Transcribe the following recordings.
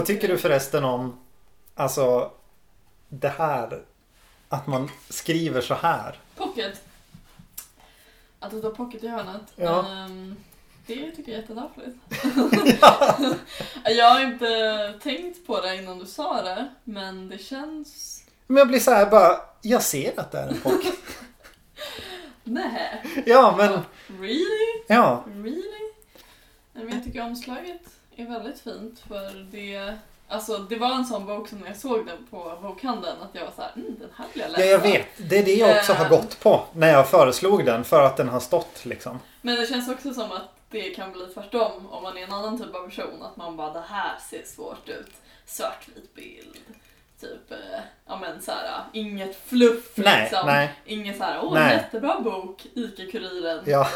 Vad tycker du förresten om alltså det här att man skriver så här? Pocket. Att det står pocket i hörnet. Ja. Ehm, det tycker jag är jättetaffligt. jag har inte tänkt på det innan du sa det, men det känns... Men jag blir så här bara, jag ser att det är en pocket. Nej. Ja men, Really? ja. Really? Nej, Men jag tycker omslaget är väldigt fint för det... Alltså det var en sån bok som när jag såg den på bokhandeln att jag var så här, mm, den här vill jag läsa. Ja, jag vet. Det är det jag också har Eh. gått på när jag föreslog den. För att den har stått liksom. Men det känns också som att det kan bli tvärtom om man är en annan typ av person. Att man bara, det här ser svårt ut. Svartvit bild. Typ, eh, ja men såhär, inget fluff Nej, liksom. nej. Inget såhär, åh Nej. jättebra bok, ICA-Kuriren. Ja.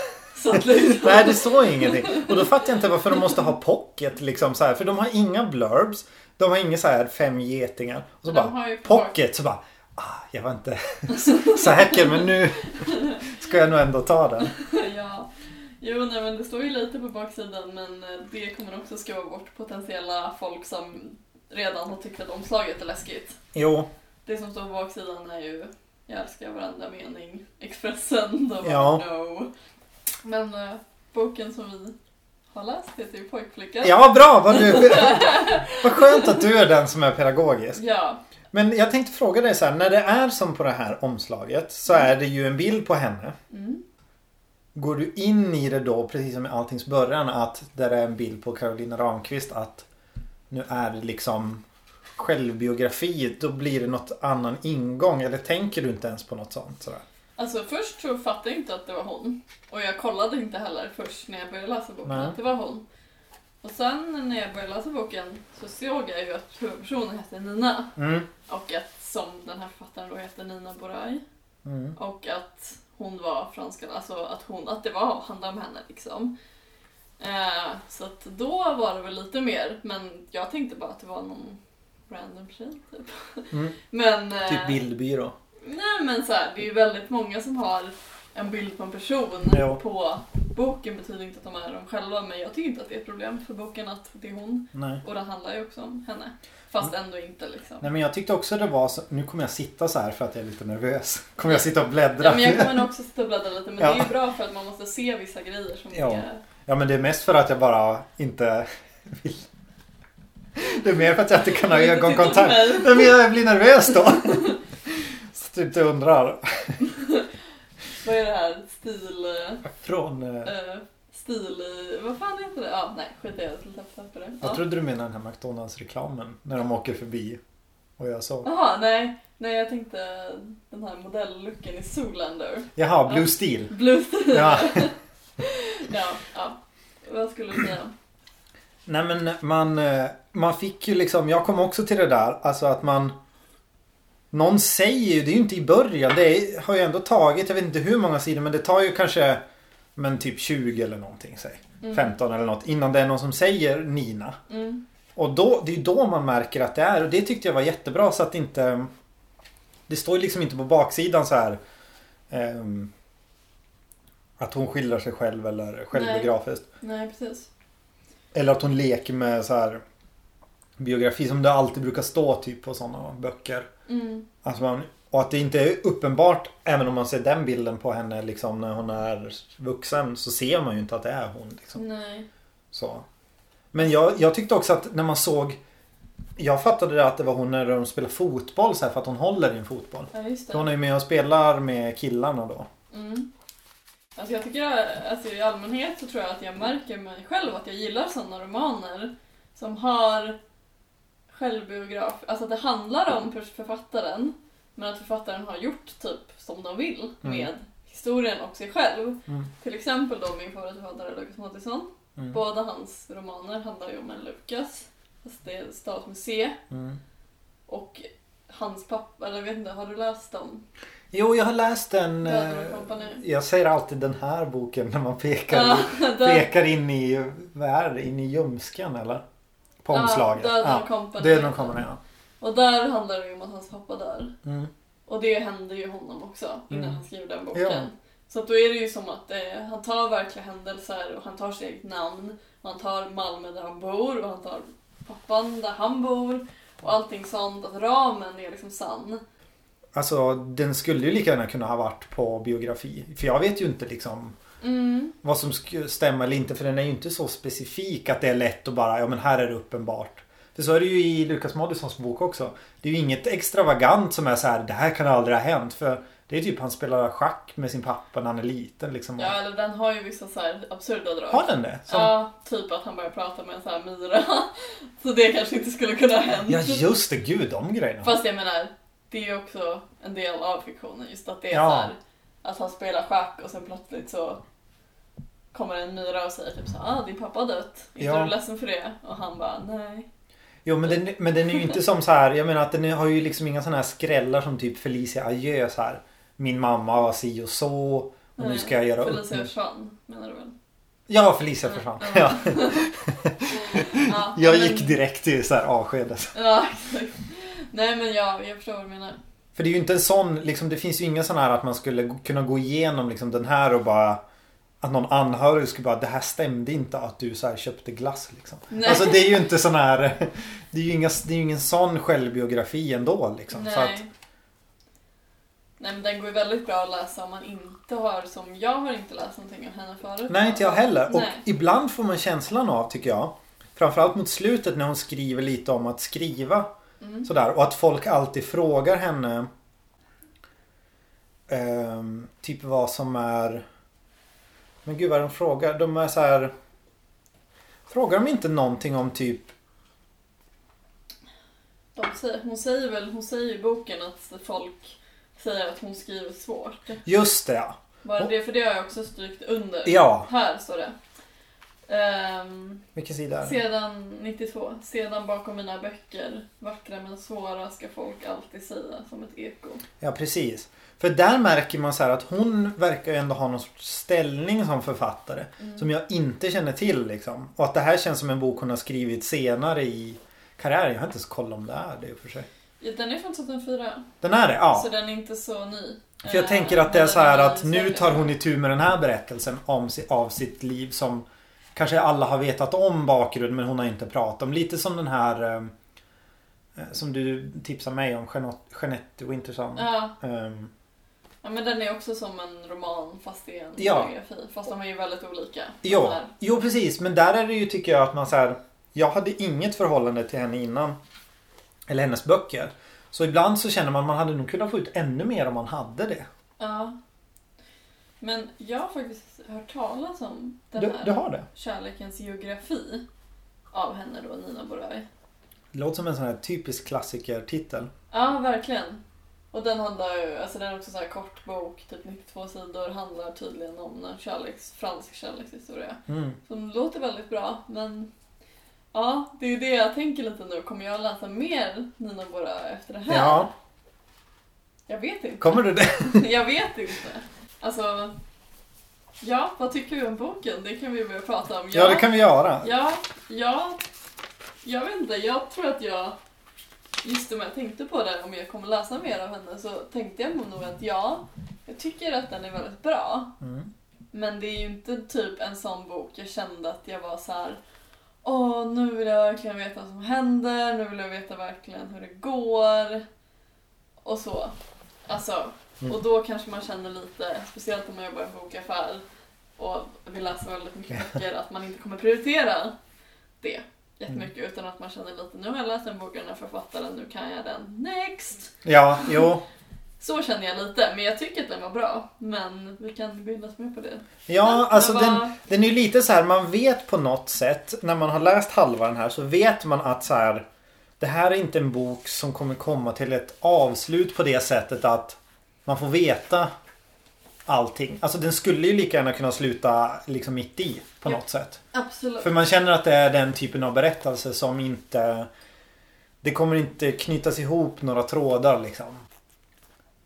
Liksom, Nej, det står ingenting. Och då fattar jag inte varför de måste ha pocket liksom så här. För de har inga blurbs. De har inga så här fem getingar. Och så de bara pocket. Så bara, ah, jag var inte säker men nu ska jag nog ändå ta den. ja. Jo, nej men det står ju lite på baksidan men eh, det kommer också skrämma bort potentiella folk som redan har tyckt att omslaget är läskigt. Jo, Det som står på baksidan är ju Jag älskar varenda mening. Expressen, de Ja. no. Men eh, boken som vi har läst heter ju Pojkflickan. ja bra. Vad, du, vad skönt att du är den som är pedagogisk. Ja. Men jag tänkte fråga dig så här. När det är som på det här omslaget så är det ju en bild på henne. Mm. Går du in i det då, precis som i alltings början, att där är en bild på Carolina Ramqvist att nu är det liksom självbiografi, då blir det något annan ingång. Eller tänker du inte ens på något sånt? Sådär? Alltså först så fattade jag inte att det var hon. Och jag kollade inte heller först när jag började läsa boken Nej. att det var hon. Och sen när jag började läsa boken så såg jag ju att huvudpersonen hette Nina. Mm. Och att som den här författaren då heter Nina Borai. Mm. Och att hon var franska, alltså att, hon, att det var, handlade om henne liksom. Eh, så att då var det väl lite mer, men jag tänkte bara att det var någon random tjej typ. Mm. Men, eh, Typ bildbyrå. Nej men så här, det är ju väldigt många som har en bild på en person Ja. på boken betyder inte att de är de själva men jag tycker inte att det är ett problem för boken att det är hon. Nej. Och det handlar ju också om henne. Fast ändå inte liksom. Nej men jag tyckte också det var så, nu kommer jag sitta så här för att jag är lite nervös. Kommer jag sitta och bläddra? Ja, men jag kommer också sitta och bläddra lite men Ja. det är ju bra för att man måste se vissa grejer som Ja. är... Ja men det är mest för att jag bara inte vill. Det är mer för att jag inte kan ha ögonkontakt. Nej men jag blir nervös då. Typ du undrar. Vad är det här? Stil... Från... eh, eh, stil... Vad fan heter det? Ja, nej skit i det. Jag på det. Jag Ja. trodde du menade den här McDonalds-reklamen. När de åker förbi. Och jag så. Jaha, nej. Nej, jag tänkte den här modellooken i Zoolander. Jaha, Blue Ja. Steel. Blue Ja. ja, ja. Vad skulle du säga? Nej men man, man fick ju liksom, jag kom också till det där, alltså att man Någon säger ju, det är ju inte i början, det är, har ju ändå tagit, jag vet inte hur många sidor men det tar ju kanske Men typ 20 eller någonting säg. Mm. 15 eller något innan det är någon som säger Nina. Mm. Och då, det är ju då man märker att det är och det tyckte jag var jättebra så att inte Det står ju liksom inte på baksidan så här ehm, Att hon skildrar sig själv eller självbiografiskt. Nej, precis. Eller att hon leker med så här biografi som det alltid brukar stå typ på sådana böcker. Mm. Alltså man, och att det inte är uppenbart även om man ser den bilden på henne liksom när hon är vuxen så ser man ju inte att det är hon. Liksom. Nej. Så. Men jag, jag tyckte också att när man såg Jag fattade det att det var hon när de spelar fotboll så här för att hon håller i en fotboll. Ja, just Så hon det. är ju med och spelar med killarna då. Mm. Alltså jag tycker, alltså i allmänhet så tror jag att jag märker mig själv att jag gillar sådana romaner som har självbiograf, alltså att det handlar om författaren men att författaren har gjort typ som de vill Mm. med historien och sig själv. Mm. Till exempel då min favoritförfattare Lukas Moodysson. Mm. Båda hans romaner handlar ju om en Lukas, fast det stavas med C. Mm. Och hans pappa, eller jag vet inte, har du läst dem? Jo, jag har läst den. Eh. Jag säger alltid den här boken när man pekar, Ja, pekar in i, vad är det, in i ljumsken eller? På Ja, omslaget. Döden och Company. ja. Och där handlar det ju om att hans pappa dör. Mm. Och det hände ju honom också innan Mm. han skrev den boken. Ja. Så då är det ju som att eh, han tar verkliga händelser och han tar sitt eget namn. Och han tar Malmö där han bor och han tar pappan där han bor. Och allting sånt. Att ramen är liksom sann. Alltså den skulle ju lika gärna kunna ha varit på biografi. För jag vet ju inte liksom Mm. vad som stämma eller inte. För den är ju inte så specifik att det är lätt att bara, ja men här är det uppenbart. För så är det ju i Lukas Moodyssons bok också. Det är ju inget extravagant som är så här, det här kan aldrig ha hänt. För det är typ han spelar schack med sin pappa när han är liten liksom. Ja, eller den har ju vissa så här absurda drag. Har den det? Som... Ja, typ att han börjar prata med en sån här myra. Så det kanske inte skulle kunna ha hänt. Ja just det, gud de grejerna. Fast jag menar, det är ju också en del av fiktionen. Just att det är Ja. så här, att han spelar schack och sen plötsligt så kommer en myra och säger typ så här, ah din pappa har dött. Är Ja. du ledsen för det? Och han bara, nej. Jo men den, men den är ju inte som så här. Jag menar att den har ju liksom inga sådana här skrällar som typ Felicia Adjö så här. Min mamma var si och så. Och nu nej. ska jag göra upp. Felicia försvann, menar du väl? Ja, Felicia försvann. Ja. Ja, Jag gick direkt till så här avskedet. Ja, exakt. Nej men ja, jag förstår vad du menar. För det är ju inte en sån, liksom, det finns ju inga sådana här att man skulle kunna gå igenom liksom, den här och bara att någon anhörig skulle bara det här stämde inte att du så köpte glass liksom. Nej. Alltså det är ju inte sån här Det är ju, inga, det är ju ingen sån självbiografi ändå liksom. Nej. Så att, Nej men den går ju väldigt bra att läsa om man inte har, som jag har inte läst någonting av henne förut. nej inte jag heller. Och Nej. ibland får man känslan av tycker jag Framförallt mot slutet när hon skriver lite om att skriva Mm. Sådär och att folk alltid frågar henne ehm, Typ vad som är Men gud vad de frågar. De är så här. Frågar de inte någonting om typ säger, hon säger väl, hon säger i boken att folk säger att hon skriver svårt. Just det ja. Bara det, för det har jag också strykt under. Ja. Här står det. Ehm, Vilken sida är det? sedan 92. Sedan bakom mina böcker, vackra men svåra ska folk alltid säga som ett eko. Ja precis. För där märker man så att hon verkar ju ändå ha någon sorts ställning som författare. Mm. Som jag inte känner till liksom. Och att det här känns som en bok hon har skrivit senare i karriären. Jag har inte ens kollat om det är det i och för sig. Ja, Den är från 2004, Den är det? Ja. så den är inte så ny. För jag Eh, tänker att det är så här att nu tar hon itu med den här berättelsen om, av sitt liv som kanske alla har vetat om bakgrunden men hon har inte pratat om. Lite som den här eh, som du tipsade mig om, Jeanette, Winterson. Ja, Ehm, ja, men den är också som en roman fast det är en Ja. biografi. Fast de är ju väldigt olika. jo, jo, precis. Men där är det ju tycker jag att man så här, Jag hade inget förhållande till henne innan. Eller hennes böcker. Så ibland så känner man att man hade nog kunnat få ut ännu mer om man hade det. Ja. Men jag har faktiskt hört talas om den Du, här du har det? Kärlekens geografi av henne då, Nina Boraj. Det låter som en sån här typisk klassikertitel. Ja, verkligen. Och den handlar ju, alltså den är också så här kort bok, typ 92 sidor, handlar tydligen om en kärleks, fransk kärlekshistoria. Mm. Som låter väldigt bra, men ja, det är det jag tänker lite nu. Kommer jag läsa mer Nina Boraj efter det här? Ja, Jag vet inte. kommer du det? Jag vet inte. Alltså, ja, vad tycker vi om boken? Det kan vi börja prata om. Ja, det kan vi göra. Ja, ja, jag vet inte. Jag tror att jag, just om jag tänkte på det, om jag kommer läsa mer av henne, så tänkte jag nog att ja, jag tycker att den är väldigt bra. Mm. Men det är ju inte typ en sån bok jag kände att jag var så här. Åh, nu vill jag verkligen veta vad som händer, nu vill jag veta verkligen hur det går. Och så. Alltså, Mm. och då kanske man känner lite, speciellt om man jobbar i en bokaffär och vill läsa väldigt mycket böcker, att man inte kommer prioritera det jättemycket utan att man känner lite, nu har jag läst en bok av den här författaren, nu kan jag den. Next! Ja, jo. Så känner jag lite, men jag tycker att den var bra. Men vi kan bildas med på det. Ja, alltså Men vad- den, den är ju lite så här, man vet på något sätt när man har läst halva den här så vet man att så här Det här är inte en bok som kommer komma till ett avslut på det sättet att man får veta allting. Alltså den skulle ju lika gärna kunna sluta liksom mitt i på Ja. något sätt. Absolut. För man känner att det är den typen av berättelse som inte Det kommer inte knytas ihop några trådar liksom.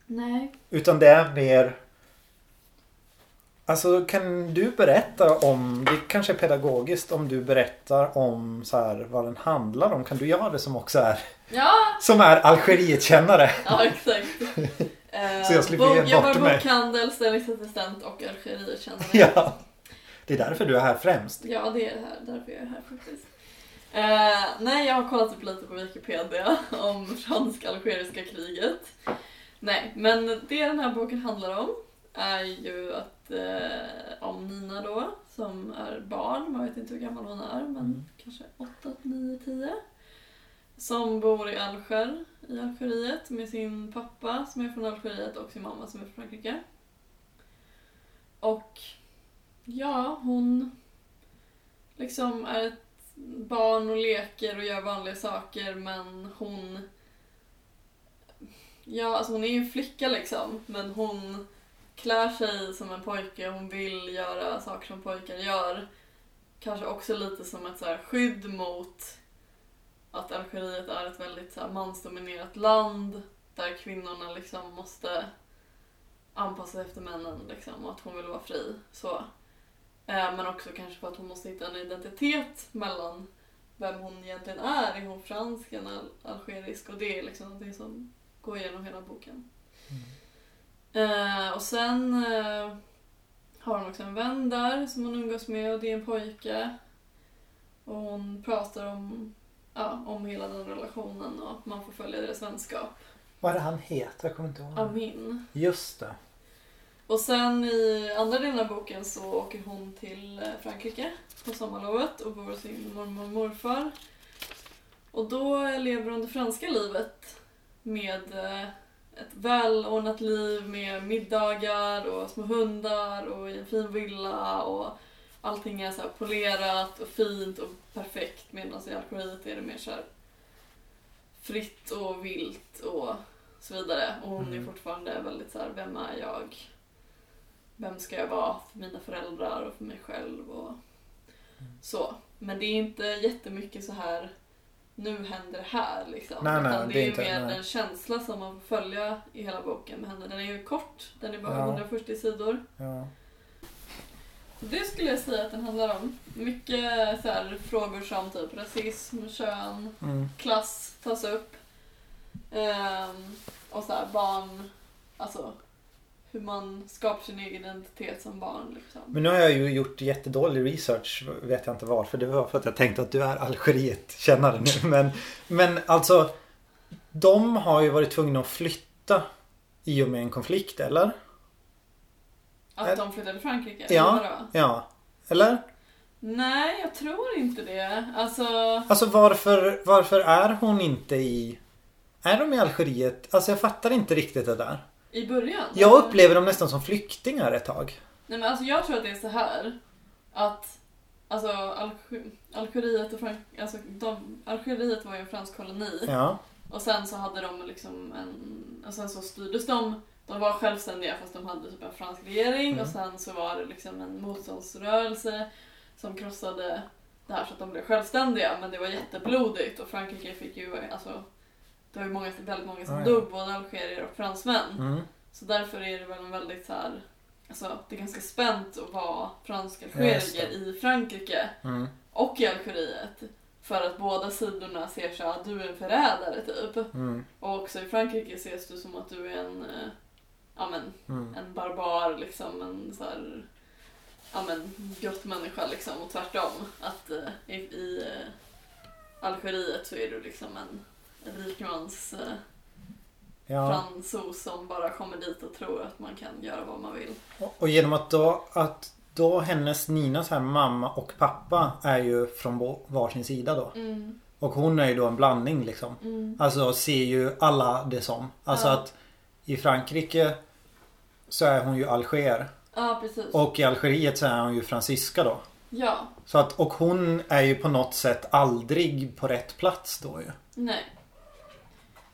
Nej. Utan det är mer... Alltså kan du berätta om, det kanske är pedagogiskt om du berättar om så här, vad den handlar om. Kan du göra det som också är, Ja, som är Algerietkännare? ja exakt. Eh, Så jag slipper ge bort mig. bokhandel, ställningsassistent och Algerietkännare. Ja. Det är därför du är här främst. Ja, det är det här, därför jag är här faktiskt. Eh, nej, jag har kollat upp lite på Wikipedia om fransk-algeriska kriget. Nej, men det den här boken handlar om är ju att eh, om Nina då, som är barn, man vet inte hur gammal hon är, men Mm. kanske 8, 9, 10. Som bor i Alger, i Algeriet med sin pappa som är från Algeriet och sin mamma som är från Frankrike. Och ja, hon liksom är ett barn och leker och gör vanliga saker men hon... Ja, alltså hon är ju en flicka liksom men hon klär sig som en pojke, hon vill göra saker som pojkar gör. Kanske också lite som ett så här skydd mot att Algeriet är ett väldigt så här mansdominerat land där kvinnorna liksom måste anpassa sig efter männen liksom och att hon vill vara fri. Så. Eh, Men också kanske för att hon måste hitta en identitet mellan vem hon egentligen är. Är hon fransk, al- algerisk? Och det är liksom någonting som går igenom hela boken. Eh, och sen eh, har hon också en vän där som hon umgås med och det är en pojke. Och hon pratar om, ja, om hela den relationen och man får följa deras vänskap. Vad är det han heter? Jag kommer inte ihåg. Amin. Just det. Och sen i andra delen av boken så åker hon till eh, Frankrike på sommarlovet och bor hos sin mormor och morfar. Och då lever hon det franska livet med eh, ett välordnat liv med middagar och små hundar och i en fin villa och allting är så polerat och fint och perfekt medan i Algeriet är det mer så här fritt och vilt och så vidare. Och hon är Mm. fortfarande väldigt så här, vem är jag? Vem ska jag vara för mina föräldrar och för mig själv och så. Men det är inte jättemycket så här nu händer det här liksom. Nej, nej, Utan det det är är inte- mer nej. en känsla som man får följa i hela boken med henne. Den är ju kort, den är bara Ja. 140 sidor. Ja. Det skulle jag säga att den handlar om. Mycket så här, frågor som typ rasism, kön, Mm. klass tas upp. Ehm, och så här, barn, alltså hur man skapar sin egen identitet som barn. Liksom. Men nu har jag ju gjort jättedålig research. Vet jag inte varför. Det var för att jag tänkte att du är Algeriet-kännare nu. Men, men alltså. De har ju varit tvungna att flytta. I och med en konflikt, eller? Att de flyttade till Frankrike? Ja. Ja. Eller? Nej, jag tror inte det. Alltså, Alltså varför, varför är hon inte i... Är de i Algeriet? Alltså jag fattar inte riktigt det där. i början. Jag eller? upplever dem nästan som flyktingar ett tag. Nej men alltså jag tror att det är så här att alltså Alg- Algeriet och Frank alltså de, Algeriet var ju en fransk koloni Ja. och sen så hade de liksom en, och sen så styrdes de, de var självständiga fast de hade typ en fransk regering Mm. och sen så var det liksom en motståndsrörelse som krossade det här så att de blev självständiga men det var jätteblodigt och Frankrike fick ju alltså det var ju många, väldigt många som Ja, ja. dog, både algerier och fransmän. Mm. Så därför är det väl en väldigt så här, alltså det är ganska spänt att vara fransk algerier i Frankrike Mm. och i Algeriet. För att båda sidorna ser så att du är en förrädare typ. Mm. Och också i Frankrike ses du som att du är en, eh, ja men, Mm. en barbar liksom, en så här, ja men, gott människa liksom och tvärtom. Att eh, i, i eh, Algeriet så är du liksom en rikmans eh, Ja. fransos som bara kommer dit och tror att man kan göra vad man vill. Och- Och genom att då, att då hennes Ninas här mamma och pappa är ju från varsin sida då. Mm, Och hon är ju då en blandning liksom. mm, Alltså ser ju alla det som. Alltså Ja. att i Frankrike så är hon ju alger. ja, precis. Och i Algeriet så är hon ju fransyska då. Ja, Så att, och hon är ju på något sätt aldrig på rätt plats då ju. nej.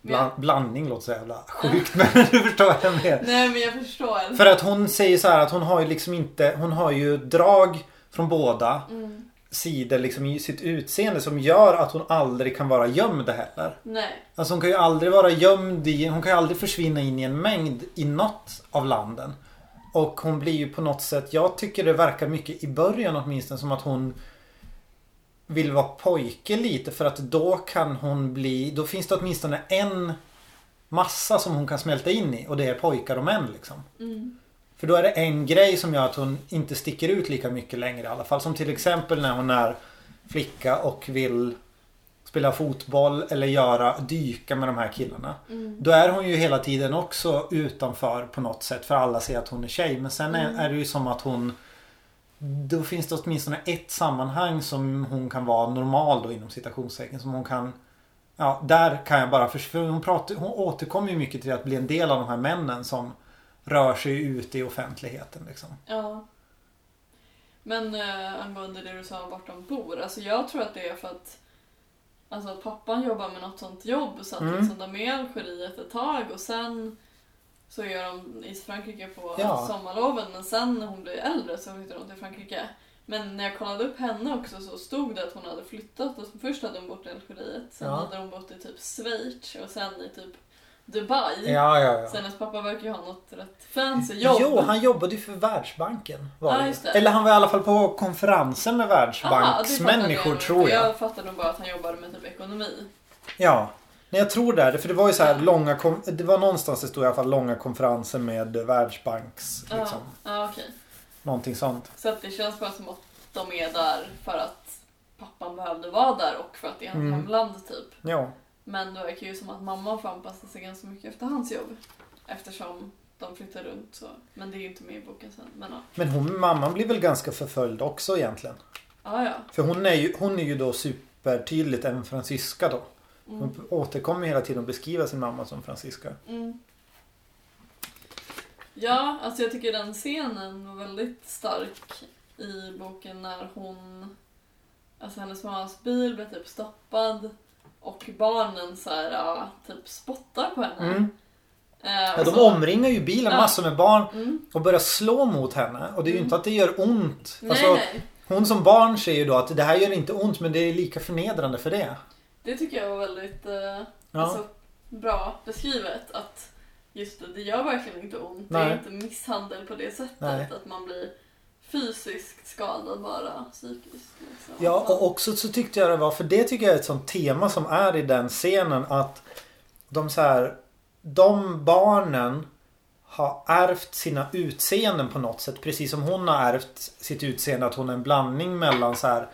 Bland, blandning låter så jävla sjukt men du förstår vad jag menar. nej men jag förstår. För att hon säger så här att hon har ju liksom inte, hon har ju drag från båda Mm, sidor liksom i sitt utseende som gör att hon aldrig kan vara gömd heller. nej. Alltså hon kan ju aldrig vara gömd i, hon kan ju aldrig försvinna in i en mängd i något av landen. Och hon blir ju på något sätt, jag tycker det verkar mycket i början åtminstone som att hon vill vara pojke lite för att då kan hon bli, då finns det åtminstone en massa som hon kan smälta in i och det är pojkar och män liksom. Mm. För då är det en grej som gör att hon inte sticker ut lika mycket längre i alla fall. Som till exempel när hon är flicka och vill spela fotboll eller göra dyka med de här killarna. Mm. Då är hon ju hela tiden också utanför på något sätt för alla ser att hon är tjej. Men sen är, Mm. är det ju som att hon Då finns det åtminstone ett sammanhang som hon kan vara normal då inom citationstecken. Som hon kan Ja, där kan jag bara förstå. Hon, pratar, hon återkommer ju mycket till att bli en del av de här männen som rör sig ute i offentligheten liksom. Ja. Men eh, angående det du sa vart de bor, alltså jag tror att det är för att Alltså att pappan jobbar med något sånt jobb så att Mm. liksom de är i Algeriet ett tag och sen så är de i Frankrike på Ja. sommarloven men sen när hon blir äldre så flyttar de till Frankrike. Men när jag kollade upp henne också så stod det att hon hade flyttat och först hade hon bott i Algeriet, sen Ja. hade hon bott i typ Schweiz och sen i typ Dubai. Ja, ja, ja. Så hennes pappa verkar ju ha något rätt fancy jobb. Jo, han jobbade ju för Världsbanken. Var Ja, det. Eller han var i alla fall på konferensen med Världsbanksmänniskor tror jag. Jag fattade nog bara att han jobbade med typ ekonomi. Ja. Nej, jag tror det. För det var ju så här långa... Det var någonstans det stod i alla fall långa konferenser med Världsbanks... Liksom. Ja, ja okej. Någonting sånt. Så att det känns bara som att de är där för att pappan behövde vara där och för att det är hans Mm. hemland typ. Ja. Men det verkar ju som att mamma får anpassa sig ganska mycket efter hans jobb. Eftersom de flyttar runt så. Men det är ju inte med i boken sen. Men ja, Men hon, mamman blir väl ganska förföljd också egentligen. ja. ja. För hon är ju, hon är ju då supertydligt en fransyska då. Mm. Hon återkommer hela tiden att beskriva sin mamma som fransyska. Mm. Ja, alltså jag tycker den scenen var väldigt stark i boken när hon... Alltså hennes mammas bil blev typ stoppad och barnen så här, ja, typ spottar på henne. Mm. Eh, Ja, de så- omringar ju bilen Ja. massor med barn Mm. och börjar slå mot henne. Och det är ju Mm. inte att det gör ont. Nej, Alltså, nej. Hon som barn säger ju då att det här gör inte ont men det är lika förnedrande för det. Det tycker jag var väldigt eh, Ja. alltså, bra beskrivet. Att just det, det gör verkligen inte ont. Det Nej. är inte misshandel på det sättet. Att man blir fysiskt skadad bara, psykiskt. Liksom. Ja och också så tyckte jag det var, för det tycker jag är ett sånt tema som är i den scenen att de så här, de barnen har ärvt sina utseenden på något sätt. Precis som hon har ärvt sitt utseende att hon är en blandning mellan så här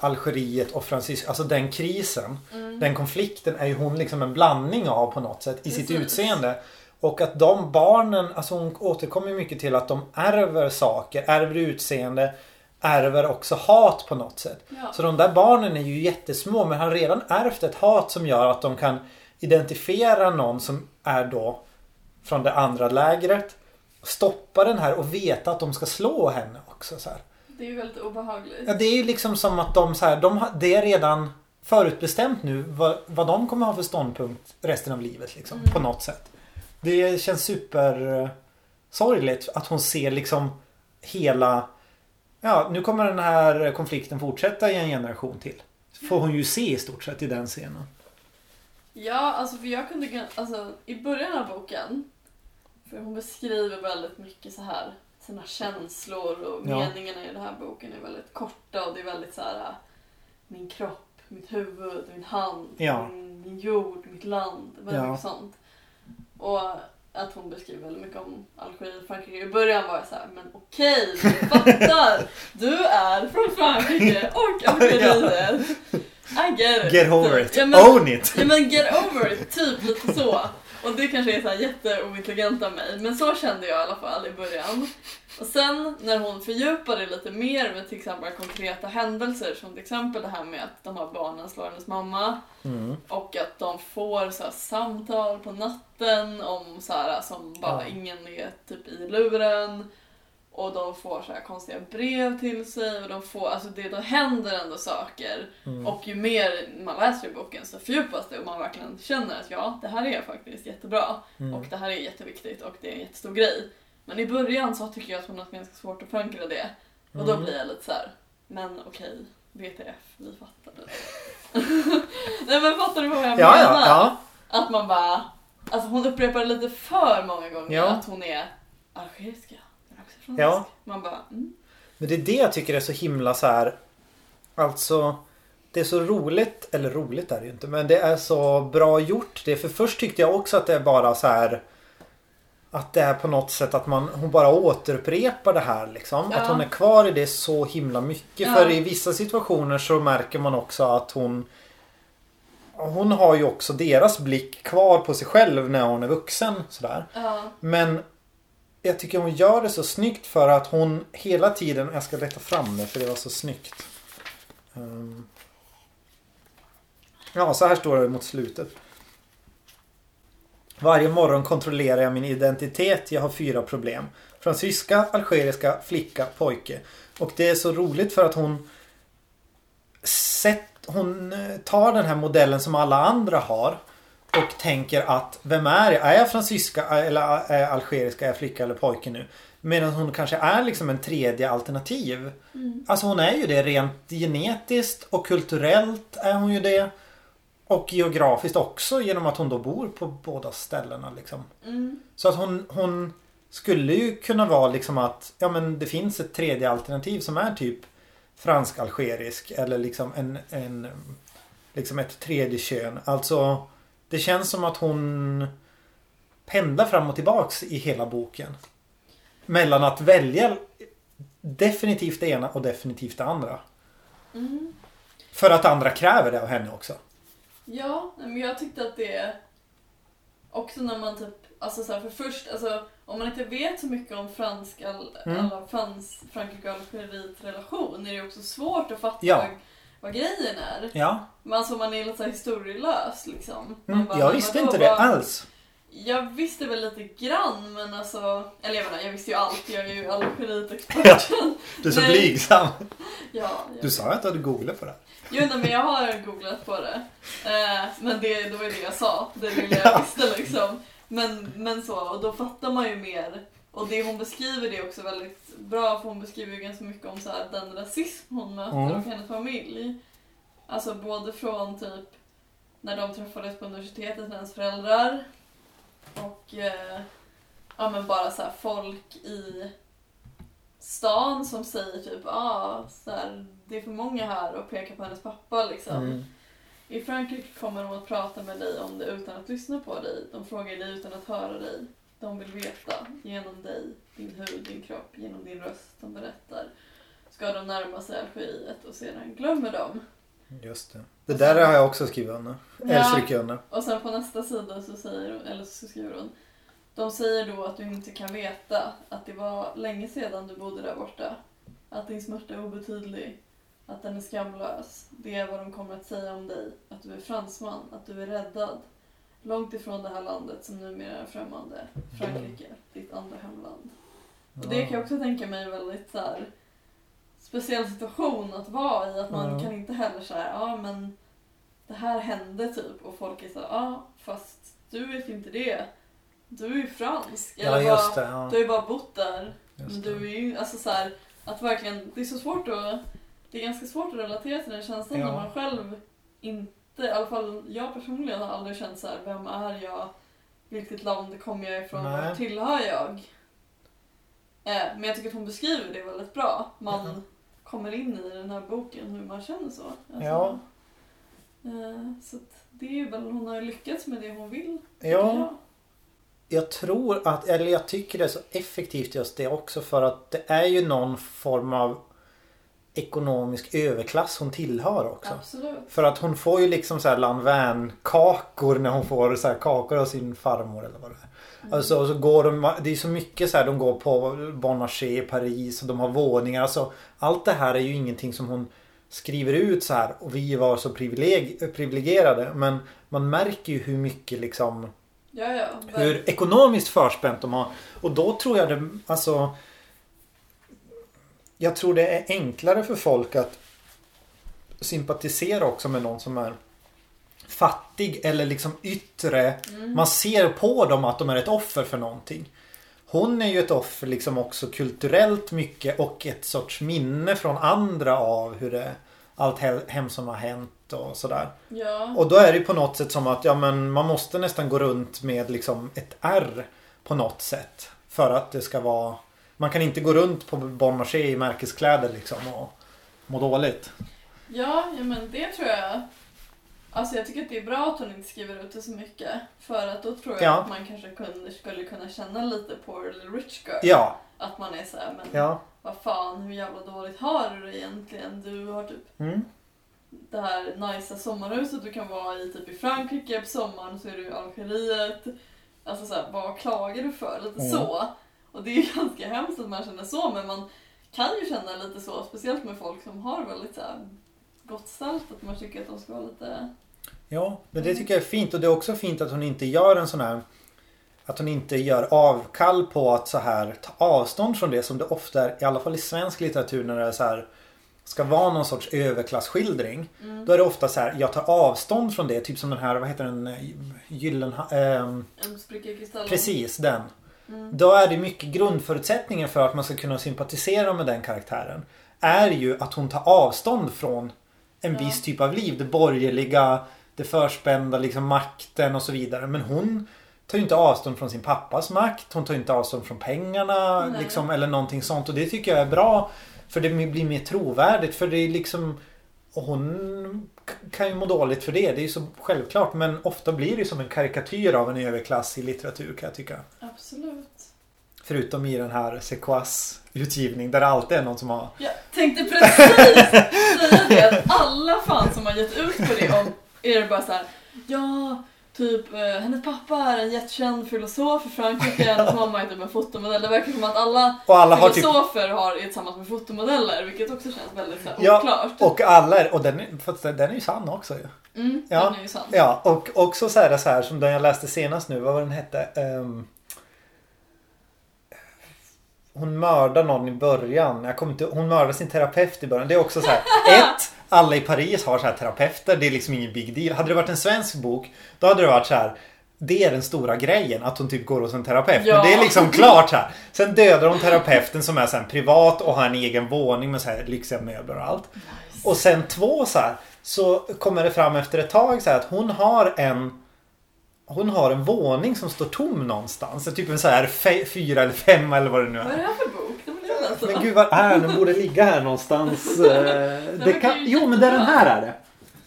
Algeriet och Francis, alltså den krisen. Mm. Den konflikten är ju hon liksom en blandning av på något sätt i sitt Precis. utseende. Och att de barnen, alltså hon återkommer mycket till att de ärver saker, ärver utseende, ärver också hat på något sätt. Ja. Så de där barnen är ju jättesmå men har redan ärvt ett hat som gör att de kan identifiera någon som är då från det andra lägret. Stoppa den här och veta att de ska slå henne också. Så här. Det är ju väldigt obehagligt. Ja, det är ju liksom som att de så här, de det är redan förutbestämt nu vad, vad de kommer ha för ståndpunkt resten av livet liksom. Mm. På något sätt. Det känns super sorgligt att hon ser liksom hela Ja, nu kommer den här konflikten fortsätta i en generation till. Får hon ju se i stort sett i den scenen. Ja, alltså för jag kunde alltså i början av boken, för hon beskriver väldigt mycket så här sina känslor och Ja. meningarna i den här boken är väldigt korta och det är väldigt så här äh, min kropp, mitt huvud, min hand, Ja. min, min jord, mitt land, väldigt Ja. mycket sånt. Och att hon beskriver väldigt mycket om Algeriet Frankrike. I början var jag så här, men okej, vi fattar! Du är från Frankrike och Algeriet. I get it. Get over it. Ja, men- Own it. Ja men get over it, typ lite så. Och det kanske är så här jätteointelligent av mig, men så kände jag i alla fall i början. Och sen när hon fördjupade lite mer med till exempel konkreta händelser som till exempel det här med att de här barnen slår hennes mamma Mm. och att de får så samtal på natten om så här som bara Ja. ingen är typ i luren. Och de får så här konstiga brev till sig och de får, alltså det, då händer ändå saker. Mm. Och ju mer man läser i boken så fördjupas det och man verkligen känner att ja, det här är faktiskt jättebra. Mm. Och det här är jätteviktigt och det är en jättestor grej. Men i början så tycker jag att hon har ganska svårt att förankra det. Och då Mm. blir jag lite så här. men okej, VTF, vi fattar det. Nej men fattar du vad jag Ja, menar? ja, ja. Att man bara, alltså hon upprepar lite för många gånger Ja. att hon är algeriska, men också fransk. Ja. Man bara, mm. Men det är det jag tycker är så himla så här. Alltså. det är så roligt, eller roligt är det ju inte, men det är så bra gjort. Det för först tyckte jag också att det är bara så här att det är på något sätt att man, hon bara återupprepar det här liksom. Ja. Att hon är kvar i det så himla mycket. Ja. För i vissa situationer så märker man också att hon Hon har ju också deras blick kvar på sig själv när hon är vuxen. Sådär. Ja. Men jag tycker hon gör det så snyggt för att hon hela tiden, jag ska leta fram det för det var så snyggt. Ehm. Ja, så här står det mot slutet. Varje morgon kontrollerar jag min identitet. Jag har fyra problem. Fransyska, algeriska, flicka, pojke. Och det är så roligt för att hon sett, hon eh, tar den här modellen som alla andra har och tänker att vem är jag? Är jag fransyska eller är jag algeriska? Är jag flicka eller pojke nu? Medan hon kanske är liksom en tredje alternativ. Mm. Alltså hon är ju det rent genetiskt och kulturellt är hon ju det. Och geografiskt också genom att hon då bor på båda ställena liksom. Mm. Så att hon, hon skulle ju kunna vara liksom att ja men det finns ett tredje alternativ som är typ fransk-algerisk eller liksom en, en liksom ett tredje kön. Alltså det känns som att hon pendlar fram och tillbaks i hela boken. Mellan att välja definitivt det ena och definitivt det andra. Mm. För att andra kräver det av henne också. Ja, men jag tyckte att det också när man typ, alltså så här, för först, alltså om man inte vet så mycket om fransk, all, Mm. alla Frans, Frankrike och Algeriet relation är det också svårt att fatta Ja. vad, vad grejen är. Ja, Men alltså man är lite så här historielös liksom. Mm, bara, jag visste inte det alls. Jag visste väl lite grann men alltså, eller jag menar jag visste ju allt, jag är ju Algeriet-experten. Du är så Nej. blygsam. ja, Du sa att du hade googlat på det. jo nej, men jag har googlat på det. Eh, men det, det var ju det jag sa, det lilla jag visste liksom. Men, men så, och då fattar man ju mer. Och det hon beskriver det är också väldigt bra för hon beskriver ju ganska mycket om så här, den rasism hon möter Mm. och hennes familj. Alltså både från typ när de träffades på universitetet hennes föräldrar och eh, ja men bara så här folk i stan som säger typ ah, så här, det är för många här och pekar på hennes pappa liksom. Mm. I Frankrike kommer de att prata med dig om det utan att lyssna på dig. De frågar dig utan att höra dig. De vill veta genom dig, din hud, din kropp, genom din röst. De berättar. Ska de närma sig Algeriet och sedan glömmer de. Just det. Det där har jag också skrivit under. Eller Ja. strukit under. Och sen på nästa sida så säger hon, eller så skriver hon. De säger då att du inte kan veta att det var länge sedan du bodde där borta. Att din smärta är obetydlig. Att den är skamlös. Det är vad de kommer att säga om dig. Att du är fransman. Att du är räddad. Långt ifrån det här landet som numera är främmande. Frankrike, ditt andra hemland. Och det kan jag också tänka mig väldigt så här, speciell situation att vara i. Att man Ja. kan inte heller säga, ja men det här hände typ och folk är så här, ja fast du vet inte det. Du är ju fransk. Ja, Eller just bara, det. Ja. Du har ju bara bott där. Just Men du är ju, alltså så här, att verkligen, det är så svårt att, det är ganska svårt att relatera till den känslan Ja. när man själv inte, i alla fall jag personligen har aldrig känt så här, vem är jag? Vilket land kommer jag ifrån? Var tillhör jag? Eh, men jag tycker att hon beskriver det väldigt bra. Man Ja. Kommer in i den här boken hur man känner så. Alltså, Ja. Eh, så att det är ju väl, hon har lyckats med det hon vill. Ja. jag. Jag tror att, eller jag tycker det är så effektivt just det också för att det är ju någon form av ekonomisk överklass hon tillhör också. Absolut. För att hon får ju liksom så här Lanvin-kakor när hon får så här kakor av sin farmor eller vad det är. Alltså och så går de, det är så mycket så här, de går på Bon Marché i Paris och de har våningar. Alltså allt det här är ju ingenting som hon skriver ut så här och vi var så privileg, privilegierade. Men man märker ju hur mycket liksom Ja, ja. hur ekonomiskt förspänt de har. Och då tror jag det, alltså Jag tror det är enklare för folk att sympatisera också med någon som är fattig eller liksom yttre. Mm. Man ser på dem att de är ett offer för någonting. Hon är ju ett offer liksom också kulturellt mycket och ett sorts minne från andra av hur det allt he- hemskt som har hänt och sådär. Ja. Och då är det på något sätt som att ja, men man måste nästan gå runt med liksom ett R på något sätt. För att det ska vara... Man kan inte gå runt på Bon Marché i märkeskläder liksom och må dåligt. Ja, ja, men det tror jag. Alltså jag tycker att det är bra att hon inte skriver ut det så mycket. För att då tror jag Ja. att man kanske kunde, skulle kunna känna lite på Little Rich Girl. Ja, Att man är såhär, men ja. vad fan, hur jävla dåligt har du det egentligen? Du har typ Mm. det här nicea sommarhuset du kan vara i typ i Frankrike på sommaren så är du i Algeriet. Alltså såhär, vad klagar du för? Lite Mm. så. Och det är ju ganska hemskt att man känner så men man kan ju känna lite så, speciellt med folk som har väldigt så här, gott ställt, att man tycker att de ska vara lite... Ja, men det tycker jag är fint och det är också fint att hon inte gör en sån här att hon inte gör avkall på att så här ta avstånd från det som det ofta är, i alla fall i svensk litteratur när det är så här ska vara någon sorts överklassskildring. Mm. Då är det ofta så här, jag tar avstånd från det. Typ som den här, vad heter den? Gyllenha... En spricka i kristallen. precis, den. Mm. Då är det mycket grundförutsättningen för att man ska kunna sympatisera med den karaktären. Är ju att hon tar avstånd från en Ja. viss typ av liv. Det borgerliga, det förspända, liksom makten och så vidare. Men hon tar ju inte avstånd från sin pappas makt. Hon tar inte avstånd från pengarna Nej. liksom, eller någonting sånt. Och det tycker jag är bra. För det blir mer trovärdigt. För det är liksom... Och hon kan ju må dåligt för det. Det är ju så självklart. Men ofta blir det som en karikatyr av en överklass i litteratur kan jag tycka. Absolut. Förutom i den här Sequas utgivning där det alltid är någon som har... Jag tänkte precis säga det, att alla fan som har gett ut på det om är det bara så här, ja, typ eh, hennes pappa är en jättekänd filosof i Frankrike, hennes mamma är typ en fotomodell. Det verkar som att alla Och alla har typ... filosofer har är tillsammans med fotomodeller, vilket också känns väldigt så här, Ja, oklart. Och alla är... Och den fast den är ju sann också ju. Mm, Ja. Den är ju sann. Ja, och också så är det så här som den jag läste senast nu. Vad var den hette? Ehm, hon mördar någon i början. Jag kommer inte, hon mördar sin terapeut i början. Det är också så här. ett, alla i Paris har så här terapeuter. Det är liksom ingen big deal. Hade det varit en svensk bok. Då hade det varit så här. Det är den stora grejen. Att hon typ går hos en terapeut. Ja. Men det är liksom klart här. Sen dödar hon terapeuten som är så privat och har en egen våning med så här lyxiga möbler och allt. Nice. Och sen två så här. Så kommer det fram efter ett tag så här att hon har en hon har en våning som står tom någonstans. Typ en så här fe, fyra eller fem eller vad det nu Vad är är. det här för jag läsa. Men gud vad är den? Den borde ligga här någonstans. Eh, Det kan, jo men det är den här är det.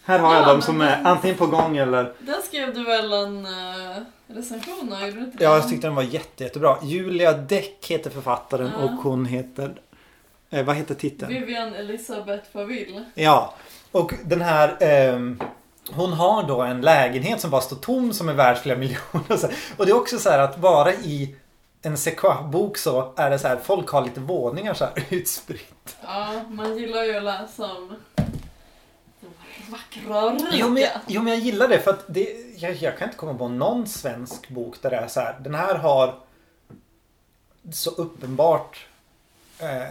Här har jag Ja, dem men som är den- antingen på gång eller... Den skrev du väl en uh, recension av? Ja, jag tyckte den var jätte, jättebra. Julia Däck heter författaren Ja. och hon heter... Eh, vad heter titeln? Vivian Elisabeth Faville. Ja, och den här ehm, Hon har då en lägenhet som bara står tom som är värd flera miljoner. Och det är också så här att bara i en Sequoia-bok så är det så här folk har lite våningar så här utspritt. Ja, man gillar ju att läsa om vackra och rika. Jo men, jag, jo men jag gillar det för att det, jag, jag kan inte komma på någon svensk bok där det är så här. Den här har så uppenbart eh,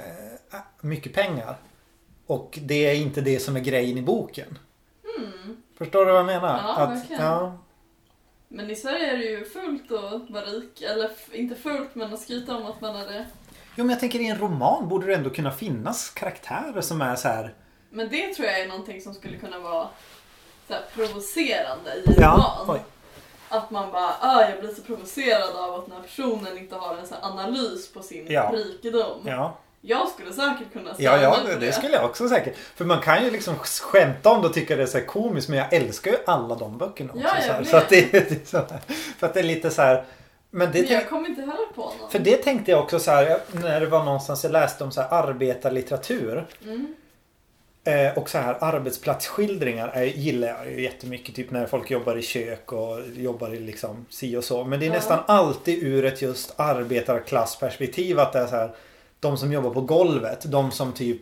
mycket pengar. Och det är inte det som är grejen i boken. Mm. Förstår du vad jag menar? Ja, att, verkligen. ja, Men i Sverige är det ju fullt att vara rik. Eller inte fullt, men att skryta om att man är det. Jo men jag tänker i en roman borde det ändå kunna finnas karaktärer som är så här. Men det tror jag är någonting som skulle kunna vara så här, provocerande i en Ja, roman. oj. Att man bara, ah, jag blir så provocerad av att den här personen inte har en så analys på sin Ja. rikedom. Ja, Jag skulle säkert kunna ja, ställa ja mig på det skulle jag också säkert. För man kan ju liksom skämta om det och tycka det är så komiskt men jag älskar ju alla de böckerna också. Ja, jag så, här. så att det, det är så här, För att det är lite så här. Men det Men jag kommer inte heller på någon. för det tänkte jag också så här när det var någonstans jag läste om så här arbetarlitteratur. Mm. Eh, och så här arbetsplatsskildringar är, gillar jag ju jättemycket. Typ när folk jobbar i kök och jobbar i liksom si och så. Men det är Ja. nästan alltid ur ett just arbetarklassperspektiv att det är så här. De som jobbar på golvet. De som typ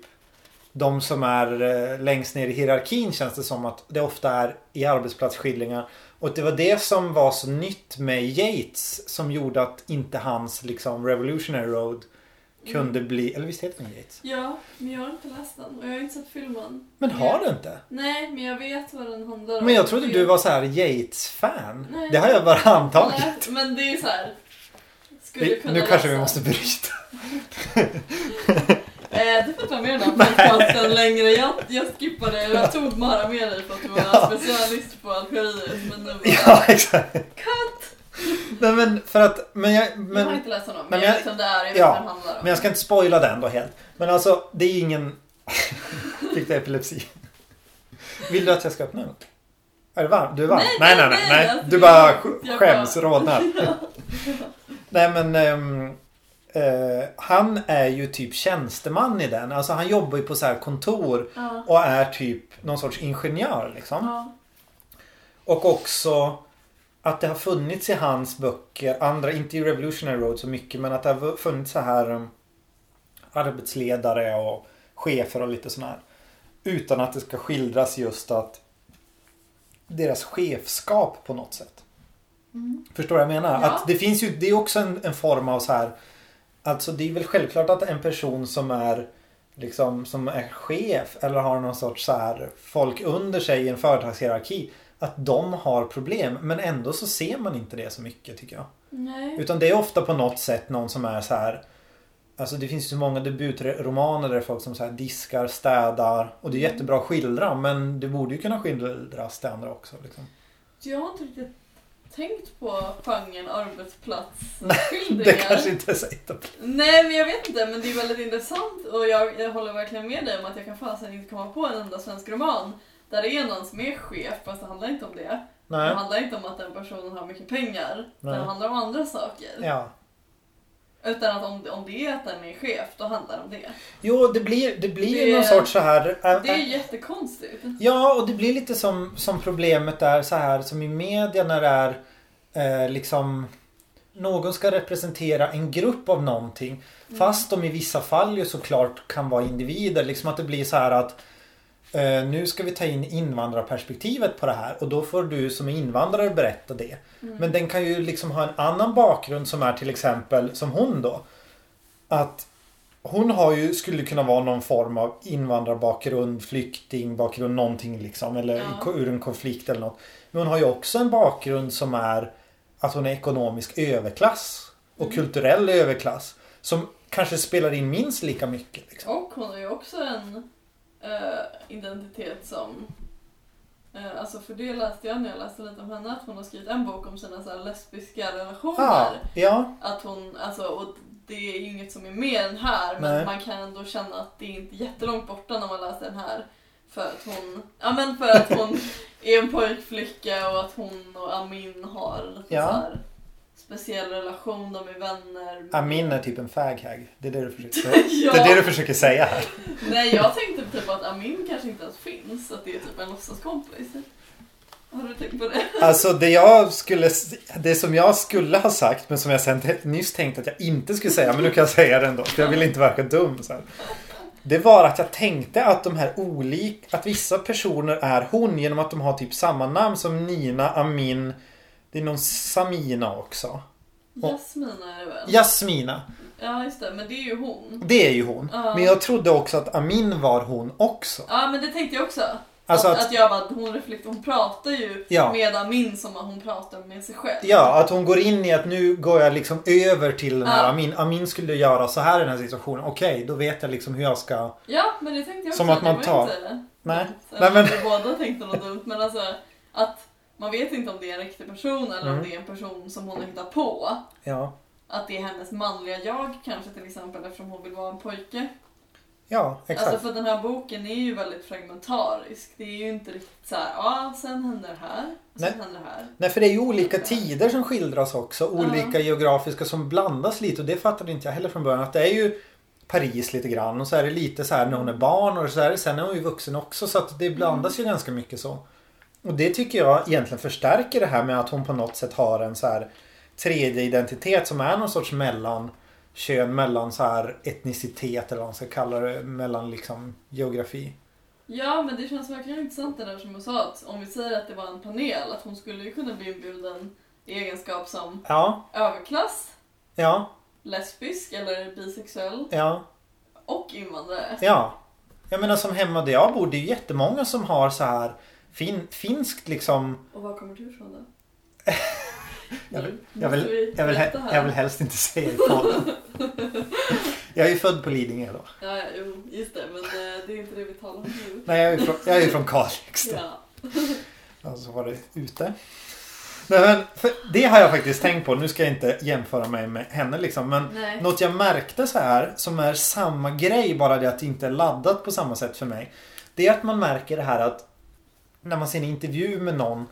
de som är eh, längst ner i hierarkin känns det som att det ofta är i arbetsplatsskildringar. Och det var det som var så nytt med Yates som gjorde att inte hans liksom Revolutionary Road kunde bli, eller visst heter den Yates? Ja, men jag har inte läst den och jag har inte sett filmen. Men har du inte? Nej, men jag vet vad den handlar om. Men jag trodde Det- du var så här Yates-fan. Nej. Det har jag bara antagit. Nej, men det är så här. Kunna nu kanske vi måste bryta. Eh, du får ta med den här podcasten längre. Jag, jag skippade, jag tog Mara med dig för att du var Ja. specialist på Algeriet. Men nu var Ja, exakt. Cut! Nej men för att, men jag, jag har men, inte läst honom, men men jag jag- vet vem det är, jag vet ja, den handlar om. men jag ska inte spoila den då helt. Men alltså, det är ingen... Fick du epilepsi? Vill du att jag ska öppna den? Är det varmt? Du är varm? Nej, nej, nej. nej, nej, nej, Du bara skäms, bara- rodnar. Nej men ehm, eh, han är ju typ tjänsteman i den. Alltså han jobbar ju på så här kontor Ja. och är typ någon sorts ingenjör liksom. Ja. Och också att det har funnits i hans böcker, andra, inte i Revolutionary Road så mycket, men att det har funnits så här um, arbetsledare och chefer och lite sådär. Utan att det ska skildras just att deras chefskap på något sätt. Mm. Förstår vad jag menar? Ja. Att det finns ju, det är också en, en form av så här. Alltså det är väl självklart att en person som är liksom som är chef eller har någon sorts så här folk under sig i en företagshierarki. Att de har problem men ändå så ser man inte det så mycket tycker jag. Nej. Utan det är ofta på något sätt någon som är så här. Alltså det finns ju så många debutromaner där folk som så här diskar, städar och det är jättebra att skildra men det borde ju kunna skildras det andra också. Liksom. Jag har inte riktigt tänkt på genren Det arbetsplatsskildringar. kanske inte är så jättebra. Nej men jag vet inte men det är väldigt intressant och jag, jag håller verkligen med dig om att jag kan fasen inte komma på en enda svensk roman där det är någon som är chef fast det handlar inte om det. Nej. Det handlar inte om att den personen har mycket pengar. Nej. Det handlar om andra saker. Ja. Utan att om, om det är att den är chef, då handlar det om det. Jo, det blir, det blir Det- någon sorts så här... äh, Det är äh, jättekonstigt. Ja, och det blir lite som, som problemet där så här som i media när det är eh, liksom någon ska representera en grupp av någonting. Fast de i vissa fall ju såklart kan vara individer. Liksom att det blir så här att eh, nu ska vi ta in invandrarperspektivet på det här och då får du som invandrare berätta det. Men den kan ju liksom ha en annan bakgrund som är till exempel som hon då. Att hon har ju, skulle kunna vara någon form av invandrarbakgrund, flyktingbakgrund, någonting liksom. Eller Ja. ur en konflikt eller något. Men hon har ju också en bakgrund som är att hon är ekonomisk överklass. Och Mm. kulturell överklass. Som kanske spelar in minst lika mycket. Liksom. Och hon har ju också en eh, identitet som... eh, alltså för det läste jag när jag läste lite om henne, att hon har skrivit en bok om sina så lesbiska relationer. Ah, ja, Att hon, alltså, och det är ju inget som är mer än här men Nej. man kan ändå känna att det är inte jättelångt borta när man läser den här. För att hon, ja men för att hon är en pojkflicka och att hon och Amin har Ja. så här speciell relation, de är vänner. Amin är typ en faghag. Det är det du försöker ja. Det är det du försöker säga här. Nej jag tänkte typ att Amin kanske inte ens finns, att det är typ en låtsaskompis. Har du tänkt på det? Alltså det jag skulle... Det som jag skulle ha sagt men som jag sen nyss tänkte att jag inte skulle säga. Men nu kan jag säga det ändå. För jag vill inte verka dum. Så här. Det var att jag tänkte att de här olika... Att vissa personer är hon genom att de har typ samma namn som Nina, Amin. Det är någon Samina också. Och- Jasmina är det väl? Jasmina. Ja just det, men det är ju hon. Det är ju hon. Ja. Men jag trodde också att Amin var hon också. Ja men det tänkte jag också. Alltså att, att- att jag bara, hon reflekterar, hon pratar ju Ja. med Amin som att hon pratar med sig själv. Ja, att hon går in i att nu går jag liksom över till den här Ja. Amin. Amin skulle göra så här i den här situationen. Okej, då vet jag liksom hur jag ska... Ja, men det tänkte jag också. Som att man tar- Inte, Nej. Så Nej, men- Vi båda tänkte något dumt, men alltså att man vet inte om det är en riktig person eller Mm. om det är en person som hon har hittat på. Ja. Att det är hennes manliga jag kanske till exempel eftersom hon vill vara en pojke. Ja, exakt. Alltså för den här boken är ju väldigt fragmentarisk. Det är ju inte riktigt så här, ja sen händer det här, sen Nej. händer det här. Nej, för det är ju olika tider som skildras också. Olika geografiska som blandas lite. Och det fattade inte jag heller från början. Att det är ju Paris lite grann. Och så är det lite så här när hon är barn. Och så är det sen när hon är vuxen också. Så att det blandas ju ganska mycket så. Och det tycker jag egentligen förstärker det här med att hon på något sätt har en så här tredje identitet som är någon sorts mellan kön, mellan så här etnicitet eller vad man ska kalla det. Mellan liksom geografi. Ja, men det känns verkligen intressant det där som jag sa att om vi säger att det var en panel, att hon skulle ju kunna bli inbjuden i egenskap som Ja, överklass, ja, lesbisk eller bisexuell ja. och invandrare. Ja. Jag menar som hemma där jag bor, det är ju jättemånga som har så här fin, finskt liksom. Och var kommer du ifrån då? Jag vill, jag vill, vi jag vill, jag vill helst inte säga i podden. Jag är ju född på Lidingö då. Ja, jo, just det, men eh, det är inte det vi talar om nu. Nej, jag är ju från, jag är ju från Kalix då. Ja. Och så var det ute. Nej, men det har jag faktiskt tänkt på. Nu ska jag inte jämföra mig med henne liksom. Men Nej. något jag märkte så här som är samma grej bara det att det inte är laddat på samma sätt för mig. Det är att man märker det här att när man ser en intervju med någon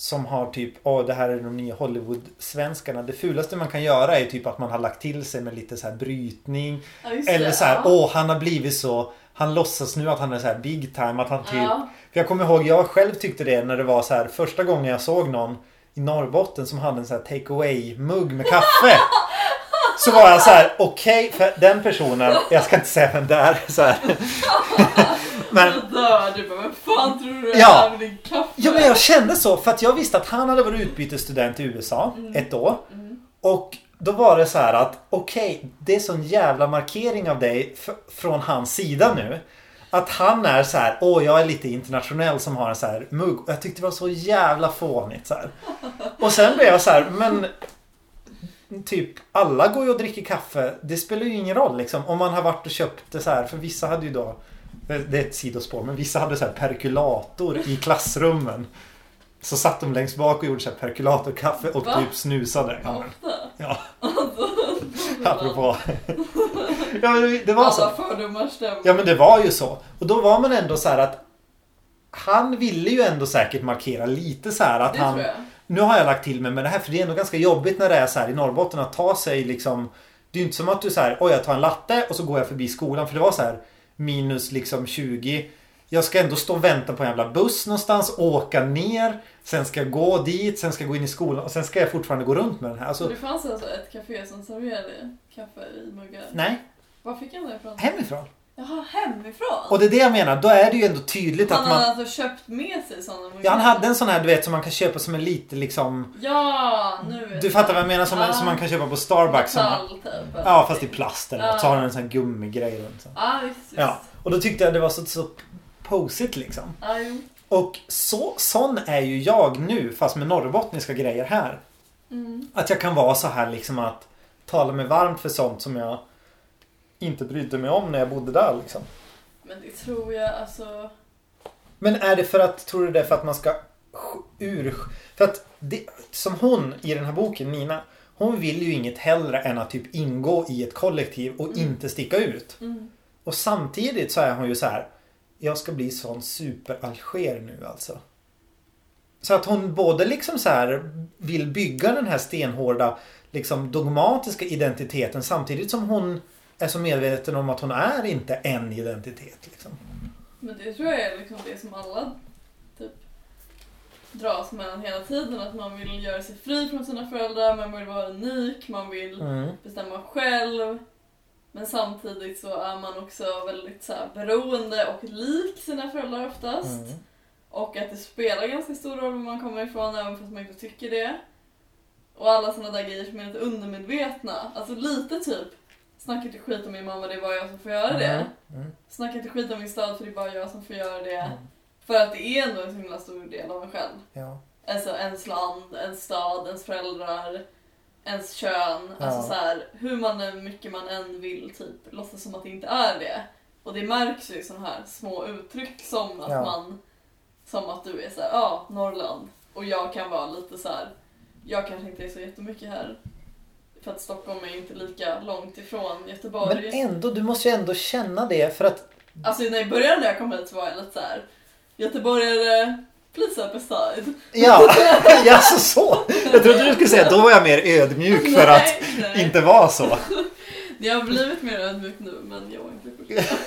som har typ, åh det här är de nya Hollywood-svenskarna. Det fulaste man kan göra är typ att man har lagt till sig med lite så här brytning. Ja, Eller det. så här, ja. åh han har blivit så Han låtsas nu att han är så här big time. Att han typ Ja. För jag kommer ihåg, jag själv tyckte det när det var så här första gången jag såg någon i Norrbotten som hade en så här take away mugg med kaffe. Så var jag så här, okej, för den personen, jag ska inte säga vem det är. Så här. Men, Jag dör. Du bara, vem fan tror du Ja. är med din kaffe? ja, men jag kände så för att jag visste att han hade varit utbytesstudent i USA Mm. ett år. Och då var det så här att okej, det är sån jävla markering av dig från hans sida nu. Att han är så här, åh jag är lite internationell som har en så här mugg. Och jag tyckte det var så jävla fånigt så här. Och sen blev jag så här, men typ alla går ju och dricker kaffe. Det spelar ju ingen roll liksom. Om man har varit och köpt det så här. För vissa hade ju då, det är ett sidospår, men vissa hade så här perkulator i klassrummen. Så satt de längst bak och gjorde så här perkulatorkaffe och Va? typ snusade. Ja, ja Alltså, apropå. ja, men det var så. Alla fördomar stämmer. Ja men det var ju så. Och då var man ändå så här att han ville ju ändå säkert markera lite så här att det han tror jag. Nu har jag lagt till mig med det här för det är ändå ganska jobbigt när det är så här i Norrbotten att ta sig liksom Det är ju inte som att du så här oj jag tar en latte och så går jag förbi skolan för det var så här minus liksom 20 Jag ska ändå stå och vänta på en jävla buss någonstans, åka ner Sen ska jag gå dit, sen ska jag gå in i skolan och sen ska jag fortfarande gå runt med den här. Alltså, det fanns alltså ett café som serverade kaffe i muggar. nej, Var fick han det ifrån? hemifrån. Jaha, hemifrån? Och det är det jag menar, då är det ju ändå tydligt han att man hade alltså köpt med sig sådana? Ja, han hade en sån här du vet som man kan köpa som en lite liksom Ja, nu vet Du fattar vad jag menar? Som, Ja. som man kan köpa på Starbucks. Metall, typ. ja, fast i plast eller något. Ja. Så har den en sån här gummigrej runt. Så. Ja, visst, visst. Ja, och då tyckte jag det var så, så posigt liksom. Ja, jo. Och så, sån är ju jag nu fast med norrbottniska grejer här. Mm. Att jag kan vara så här liksom att tala mig varmt för sånt som jag inte brydde mig om när jag bodde där liksom. Men det tror jag alltså... Men är det för att, tror du det är för att man ska sk- ur... För att det, som hon i den här boken, Nina. Hon vill ju inget hellre än att typ ingå i ett kollektiv och inte sticka ut. Mm. Och samtidigt så är hon ju så här. Jag ska bli sån super-Alger nu alltså. Så att hon både liksom så här vill bygga den här stenhårda liksom dogmatiska identiteten samtidigt som hon är så medveten om att hon är inte en identitet. Liksom. Men det tror jag är liksom det som alla typ dras mellan hela tiden. Att man vill göra sig fri från sina föräldrar, man vill vara unik, man vill Mm. bestämma själv. Men samtidigt så är man också väldigt så här, beroende och lik sina föräldrar oftast. Mm. Och att det spelar ganska stor roll var man kommer ifrån även fast man inte tycker det. Och alla sådana där grejer som är lite undermedvetna. Alltså lite typ, snacka inte skit om min mamma, det är bara jag som får göra det. Mm. Mm. Snacka inte skit om min stad för det är bara jag som får göra det. Mm. För att det är ändå en så himla stor del av en själv. Ja. Alltså ens land, ens stad, ens föräldrar, ens kön. Ja. Alltså så här, hur man mycket man än vill typ låtsas som att det inte är det. Och det märks ju i sådana här små uttryck som att Ja. man, som att du är såhär, ja, Norrland. Och jag kan vara lite så här. jag kanske inte är så jättemycket här. För att Stockholm är inte lika långt ifrån Göteborg. Men ändå, du måste ju ändå känna det för att Alltså när jag började när jag kom hit så var jag lite såhär, göteborgare, please up aside. Ja, ja så. Jag trodde du skulle säga då var jag mer ödmjuk för att Nej, nej. inte vara så. Jag har blivit mer ödmjuk nu men jag var inte första.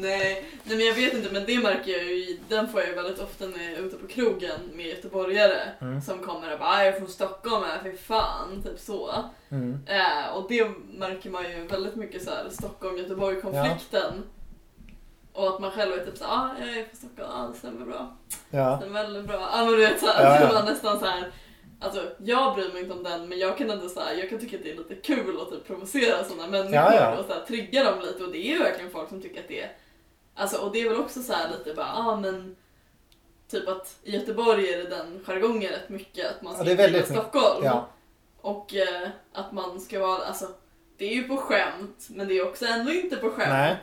nej, nej men jag vet inte men det märker jag ju, den får jag ju väldigt ofta när jag är ute på krogen med göteborgare Mm. som kommer och bara "Ah, jag är från Stockholm här, fy fan, typ så. Mm. Eh, och det märker man ju väldigt mycket så här Stockholm-Göteborg-konflikten. Och att man själv är typ såhär, ah, jag är från Stockholm, ah, det stämmer bra. Ja. Det stämmer väldigt bra. Ja men du vet såhär, Ja, ja. var nästan så här. Alltså jag bryr mig inte om den men jag kan ändå så här, jag kan tycka att det är lite kul att typ provocera sådana människor Ja, ja. och så här, trigga dem lite och det är ju verkligen folk som tycker att det är Alltså och det är väl också så här lite bara, ah men Typ att i Göteborg är det den jargongen rätt mycket att man ska Ja, mycket. Stockholm. Ja. Och eh, att man ska vara, alltså det är ju på skämt men det är också ändå inte på skämt. Nej.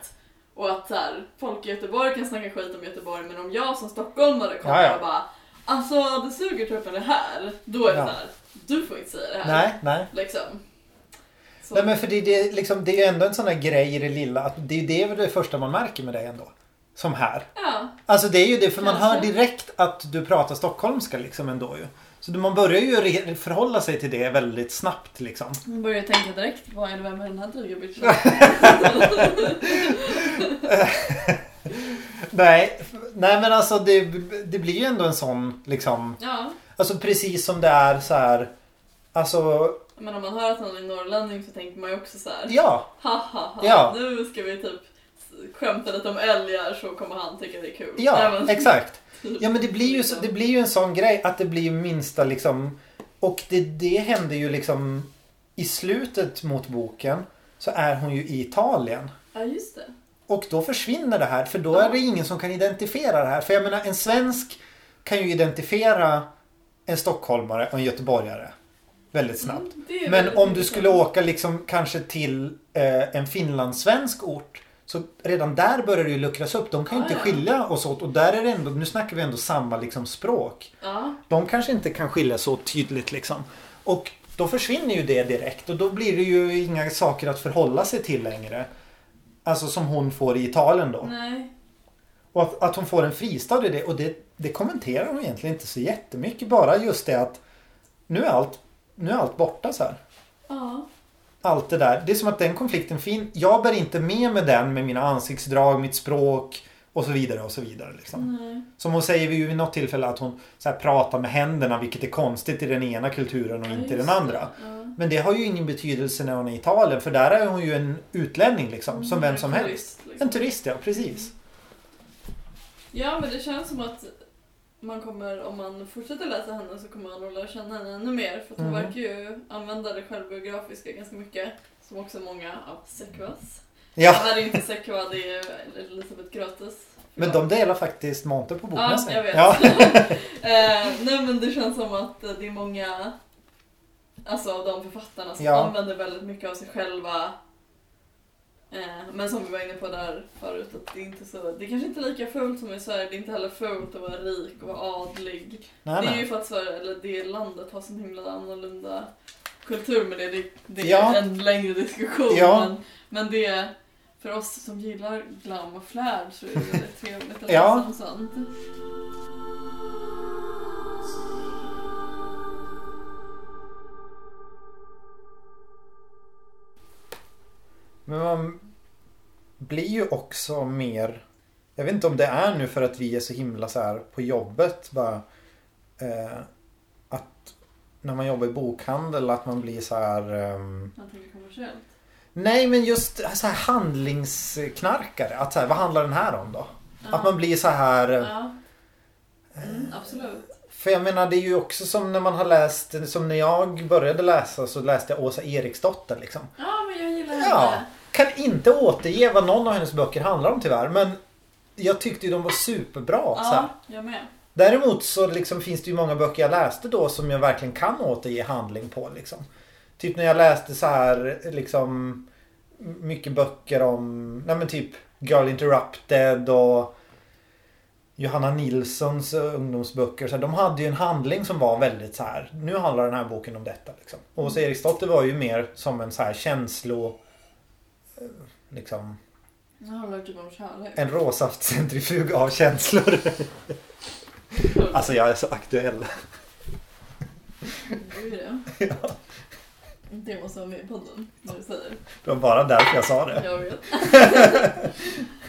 Och att så här, folk i Göteborg kan snacka skit om Göteborg men om jag som stockholmare kommer Ja, ja. och bara Alltså det suger typ det här. Då är det Ja. så här, du får inte säga det här. Nej, nej. Liksom. Så, Nej men för det, det, liksom, det är ju ändå en sån här grej i det lilla. Att det, det är väl det första man märker med dig ändå. Som här. Ja, Alltså det är ju det för man hör direkt att du pratar stockholmska liksom ändå ju. Så man börjar ju förhålla sig till det väldigt snabbt liksom. man börjar tänka direkt, vad är det vem är den här dryga bitchen? Nej, nej men alltså det, det blir ju ändå en sån liksom. ja, Alltså precis som det är så här. Alltså men om man hör att någon är norrlänning så tänker man ju också så här. ja. Ha, ha, ha. Ja. Nu ska vi typ skämta lite om älgar så kommer han tycka det är kul. Ja, Nej, men- exakt. Ja men det blir, ju, det blir ju en sån grej att det blir minsta liksom. Och det, det händer ju liksom i slutet mot boken så är hon ju i Italien. Ja, just det. Och då försvinner det här för då är det ingen som kan identifiera det här. För jag menar en svensk kan ju identifiera en stockholmare och en göteborgare väldigt snabbt. Mm, Men om du skulle åka liksom kanske till eh, en finlandssvensk ort så redan där börjar det ju luckras upp. De kan ju Ah, inte ja. skilja oss åt och där är det ändå, nu snackar vi ändå samma liksom språk. Ja, De kanske inte kan skilja så tydligt liksom. Och då försvinner ju det direkt och då blir det ju inga saker att förhålla sig till längre. Alltså som hon får i Italien då. nej. Och att, att hon får en fristad i det och det, det kommenterar hon egentligen inte så jättemycket. Bara just det att nu är allt, nu är allt borta så här. Ja. Allt det där. Det är som att den konflikten fin. Jag bär inte med mig den med mina ansiktsdrag, mitt språk och så vidare och så vidare. Liksom. Nej. Som hon säger vid vid något tillfälle att hon så här, pratar med händerna vilket är konstigt i den ena kulturen och Ja, inte i den andra. det. Ja. Men det har ju ingen betydelse när hon är i Italien för där är hon ju en utlänning liksom. Som vem En som turist, helst. liksom. En turist ja, precis. Ja, men det känns som att man kommer, om man fortsätter läsa henne så kommer man att lära känna henne ännu mer. För att hon Mm. verkar ju använda det självbiografiska ganska mycket. Som också många av Sekvas. Det Ja, här är inte Sekva, det är Elisabeth Grötes. men de delar faktiskt monter på Ja, bokmässan. jag vet. Ja. eh, nej men det känns som att eh, det är många Alltså av de författarna som Ja. använder väldigt mycket av sig själva Men som vi var inne på där förut att det är inte så Det är kanske inte är lika fult som i Sverige, det är inte heller fult att vara rik och vara adlig Nej, Det är nej. ju för att Sverige, eller det landet har sån himla annorlunda kultur med det, det, det är Ja. en längre diskussion Ja. men, men det för oss som gillar glam och flärd så är det väldigt trevligt att Ja. läsa om sånt. Men man blir ju också mer... Jag vet inte om det är nu för att vi är så himla så här på jobbet bara... Eh, att när man jobbar i bokhandel att man blir så här... ehm, Man tänker kommersiellt. nej men just så här handlingsknarkare. Att så här, vad handlar den här om då? Ja. Att man blir så här... eh, Ja. Mm, absolut. För jag menar det är ju också som när man har läst, som när jag började läsa så läste jag Åsa Eriksdotter liksom. Ja, men jag gillar henne. Ja, kan inte återge vad någon av hennes böcker handlar om tyvärr men jag tyckte ju de var superbra. Ja, jag med. Däremot så liksom finns det ju många böcker jag läste då som jag verkligen kan återge handling på. Liksom. Typ när jag läste så här liksom mycket böcker om, nej men typ Girl Interrupted och Johanna Nilssons ungdomsböcker. Så de hade ju en handling som var väldigt så här. Nu handlar den här boken om detta. Liksom. Och Åsa Eriksdotter var ju mer som en så här känslo... Liksom Det handlar typ om kärlek. en råsaftcentrifug av känslor. Alltså jag är så aktuell. Det är det. Det måste vara med i podden, när du säger. Det var bara därför jag sa det. Jag vet.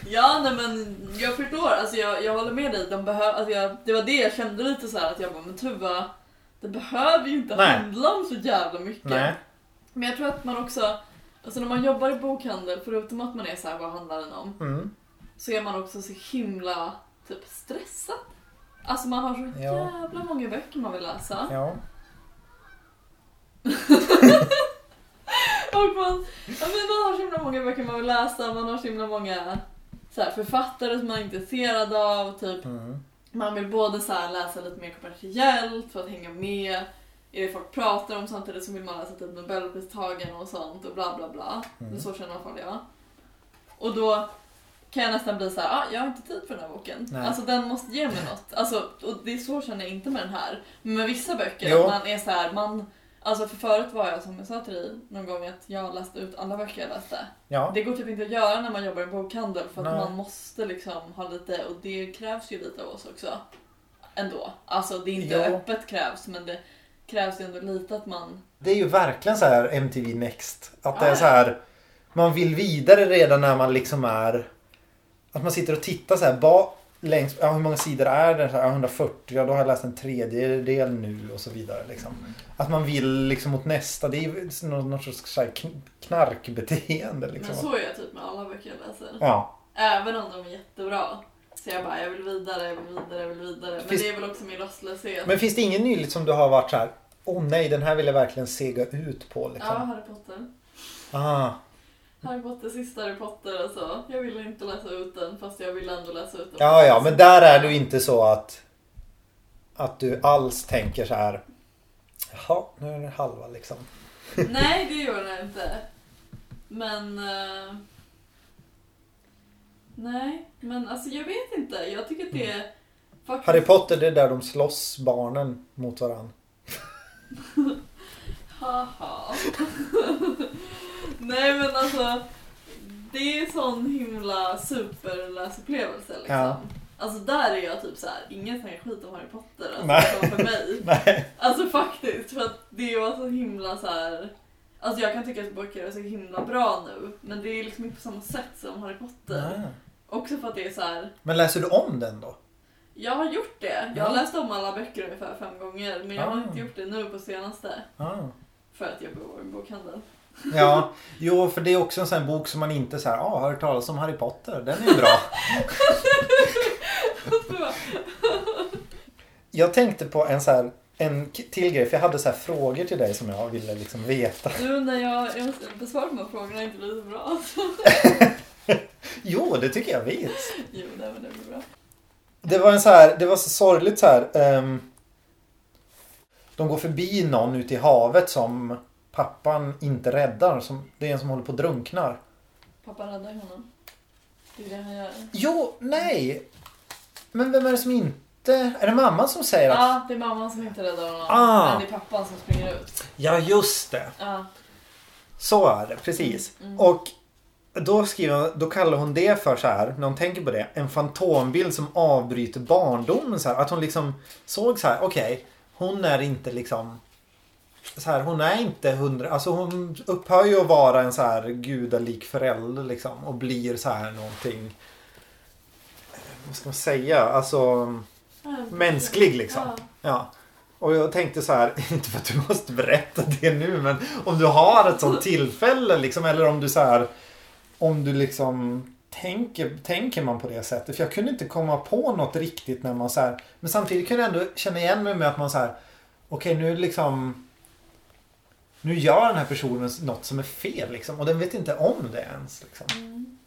ja, nej men jag förstår. Alltså jag, jag håller med dig. De behöv, alltså jag, det var det jag kände lite så här att jag bara, men Tuva, det behöver ju inte Nej. handla om så jävla mycket. Nej. Men jag tror att man också, alltså när man jobbar i bokhandel, förutom att man är så här, vad handlar den om? Mm. Så är man också så himla typ stressad. Alltså man har så Ja. jävla många böcker man vill läsa. Ja. Och man, ja, men man har så himla många böcker man vill läsa, man har så himla många så här, författare som man är intresserad av. Typ. Mm. Man vill både så här, läsa lite mer kommersiellt för att hänga med i det folk pratar om samtidigt så vill man läsa typ Nobelpristagarna och sånt och bla bla bla. Mm. Så känner i alla fall jag. Och då kan jag nästan bli så här, ah, jag har inte tid för den här boken. Nej. Alltså den måste ge mig något. Alltså, och det är så känner jag inte med den här. Men med vissa böcker, Jo. man är så här, man, Alltså för förut var jag som jag sa till dig någon gång att jag läste ut alla böcker jag läste. Ja. Det går typ inte att göra när man jobbar i en bokhandel för att Nej. man måste liksom ha lite, och det krävs ju lite av oss också. Ändå. Alltså det är inte Ja. öppet krävs men det krävs ju ändå lite att man... Det är ju verkligen så här MTV Next. Att det Ja, är så här. Man vill vidare redan när man liksom är. Att man sitter och tittar så här. Ba, längs, ja, hur många sidor är det? Så här, 140. Ja, då har jag läst en tredjedel nu och så vidare. Liksom. Att man vill liksom mot nästa. Det är ju något sorts så här kn- knarkbeteende. Liksom. Men så är jag typ med alla böcker jag läser. Ja. Även om de är jättebra. Så jag bara, jag vill vidare, jag vill vidare, jag vill vidare. Men Finns- det är väl också min rastlöshet. Men finns det ingen nyligt som du har varit så här. Åh nej, den här vill jag verkligen sega ut på. Ja, Liksom. Harry Potter. Ah, Harry Potter, sista Harry Potter alltså. Jag ville inte läsa ut den fast jag ville ändå läsa ut den. ja, ja, men där är du inte så att. Att du alls tänker så här. Jaha, nu är det halva liksom. Nej, det gör den inte. Men... eh, nej, men alltså jag vet inte. Jag tycker att det är... Faktiskt, Harry Potter det är där de slåss barnen mot varandra. Haha. nej men alltså. Det är sån himla superläsupplevelse liksom. Ja. Alltså där är jag typ så här, ingen snackar skit om Harry Potter alltså, Nej. för mig. Nej. Alltså faktiskt, för att det var så himla så här. Alltså jag kan tycka att böcker är så himla bra nu, men det är liksom inte på samma sätt som Harry Potter. Också för att det är så här. Men läser du om den då? jag har gjort det. Jag har läst om alla böcker ungefär fem gånger, men jag har Ah. inte gjort det nu på senaste. Ah. För att jag bor i en bokhandel. Ja, jo för det är också en sån bok som man inte så här, ah, har hört talas om Harry Potter, den är bra. Jag tänkte på en så här, en till grej, för jag hade så här frågor till dig som jag ville liksom veta. Nu när jag, jag måste besvara de här frågorna inte blir så bra. Alltså. Jo, det tycker jag vet. Jo, nej, men det blir bra. Det var en så här, det var så sorgligt så här. ehm, de går förbi någon ute i havet som pappan inte räddar. Som, det är en som håller på att drunknar. Pappa räddar honom. Det är det han gör. Jo, nej. Men vem är det som inte... Är det mamman som säger att... Ja, det är mamman som inte räddar honom. Ah. Men det är pappan som springer ut. Ja, just det. Ja. Så är det, precis. Mm. Och då, skriver, då kallar hon det för så här, när hon tänker på det, en fantombild som avbryter barndomen. Så här, att hon liksom såg så här, okej, hon är inte liksom så här, hon är inte hundra, alltså hon upphör ju att vara en så här gudalik förälder liksom och blir så här någonting, vad ska man säga, alltså mänsklig liksom. Ja. Ja. Och jag tänkte så här, inte för att du måste berätta det nu, men om du har ett sånt tillfälle liksom, eller om du så här, om du liksom tänker, tänker man på det sättet. För jag kunde inte komma på något riktigt när man så här, men samtidigt kunde jag ändå känna igen mig med att man så här, okej nu liksom, nu gör den här personen något som är fel liksom, och den vet inte om det ens. Liksom. Mm.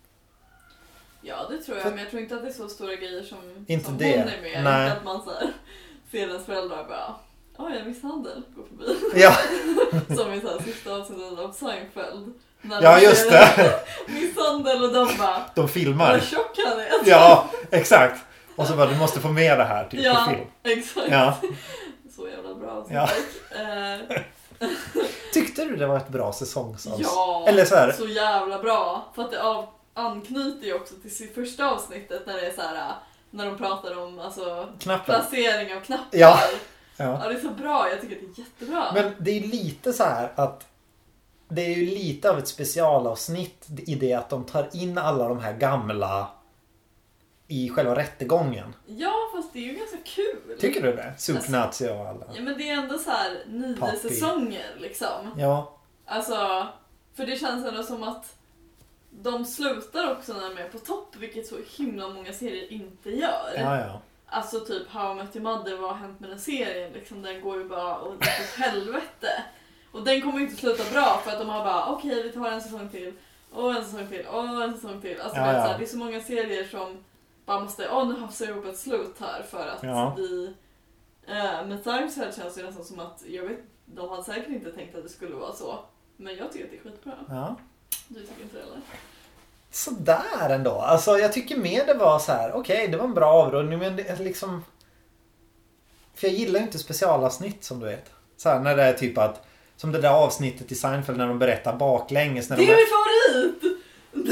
Ja, det tror jag. För- Men jag tror inte att det är så stora grejer som, Inte som det. hon är med. Nej. Inte att man så här, ser ens föräldrar bara Oj, en misshandel går förbi. Ja, Som i så här, sista avsnittet av Seinfeld. Ja just det. Misshandel och de bara De filmar. Vad tjock han är. Ja, exakt. Och så bara, du måste få med det här typ på Ja, film. exakt. Ja. Så jävla bra Ja. avsnitt. Eh, Tyckte du det var ett bra säsongsavsnitt? ja, Eller så här, så jävla bra. För att det av, anknyter ju också till sitt första avsnittet när det är så här när de pratar om alltså, placering av knappar. Ja. Ja, Ja. det är så bra. Jag tycker det är jättebra. Men det är lite så här att det är ju lite av ett specialavsnitt i det att de tar in alla de här gamla i själva rättegången. Ja, fast det är ju ganska kul. Tycker du det? Supnazi och alla. Ja, men det är ändå så här nio Papi. säsonger liksom. Ja. Alltså, för det känns ändå som att de slutar också när de är på topp, vilket så himla många serier inte gör. Ja, ja. Alltså typ How I Met Your Mother, vad har hänt med den serien? Liksom, den går ju bara åt helvete. Och den kommer ju inte sluta bra för att de har bara okej vi tar en säsong till, och en säsong till, och en säsong till. Alltså Ja, det, är ja. så här, det är så många serier som bara måste, åh nu hafsar jag ihop ett slut här för att Ja. vi... Eh, med Seinfeld känns det nästan som att, jag vet, de hade säkert inte tänkt att det skulle vara så. Men jag tycker att det är skitbra. ja. Du tycker inte det eller? Sådär ändå. Alltså jag tycker mer det var så här. okej det var en bra avrundning men det är liksom... För jag gillar ju inte specialavsnitt som du vet. Så här, när det är typ att Som det där avsnittet i Seinfeld när de berättar baklänges. När Det de är min favorit!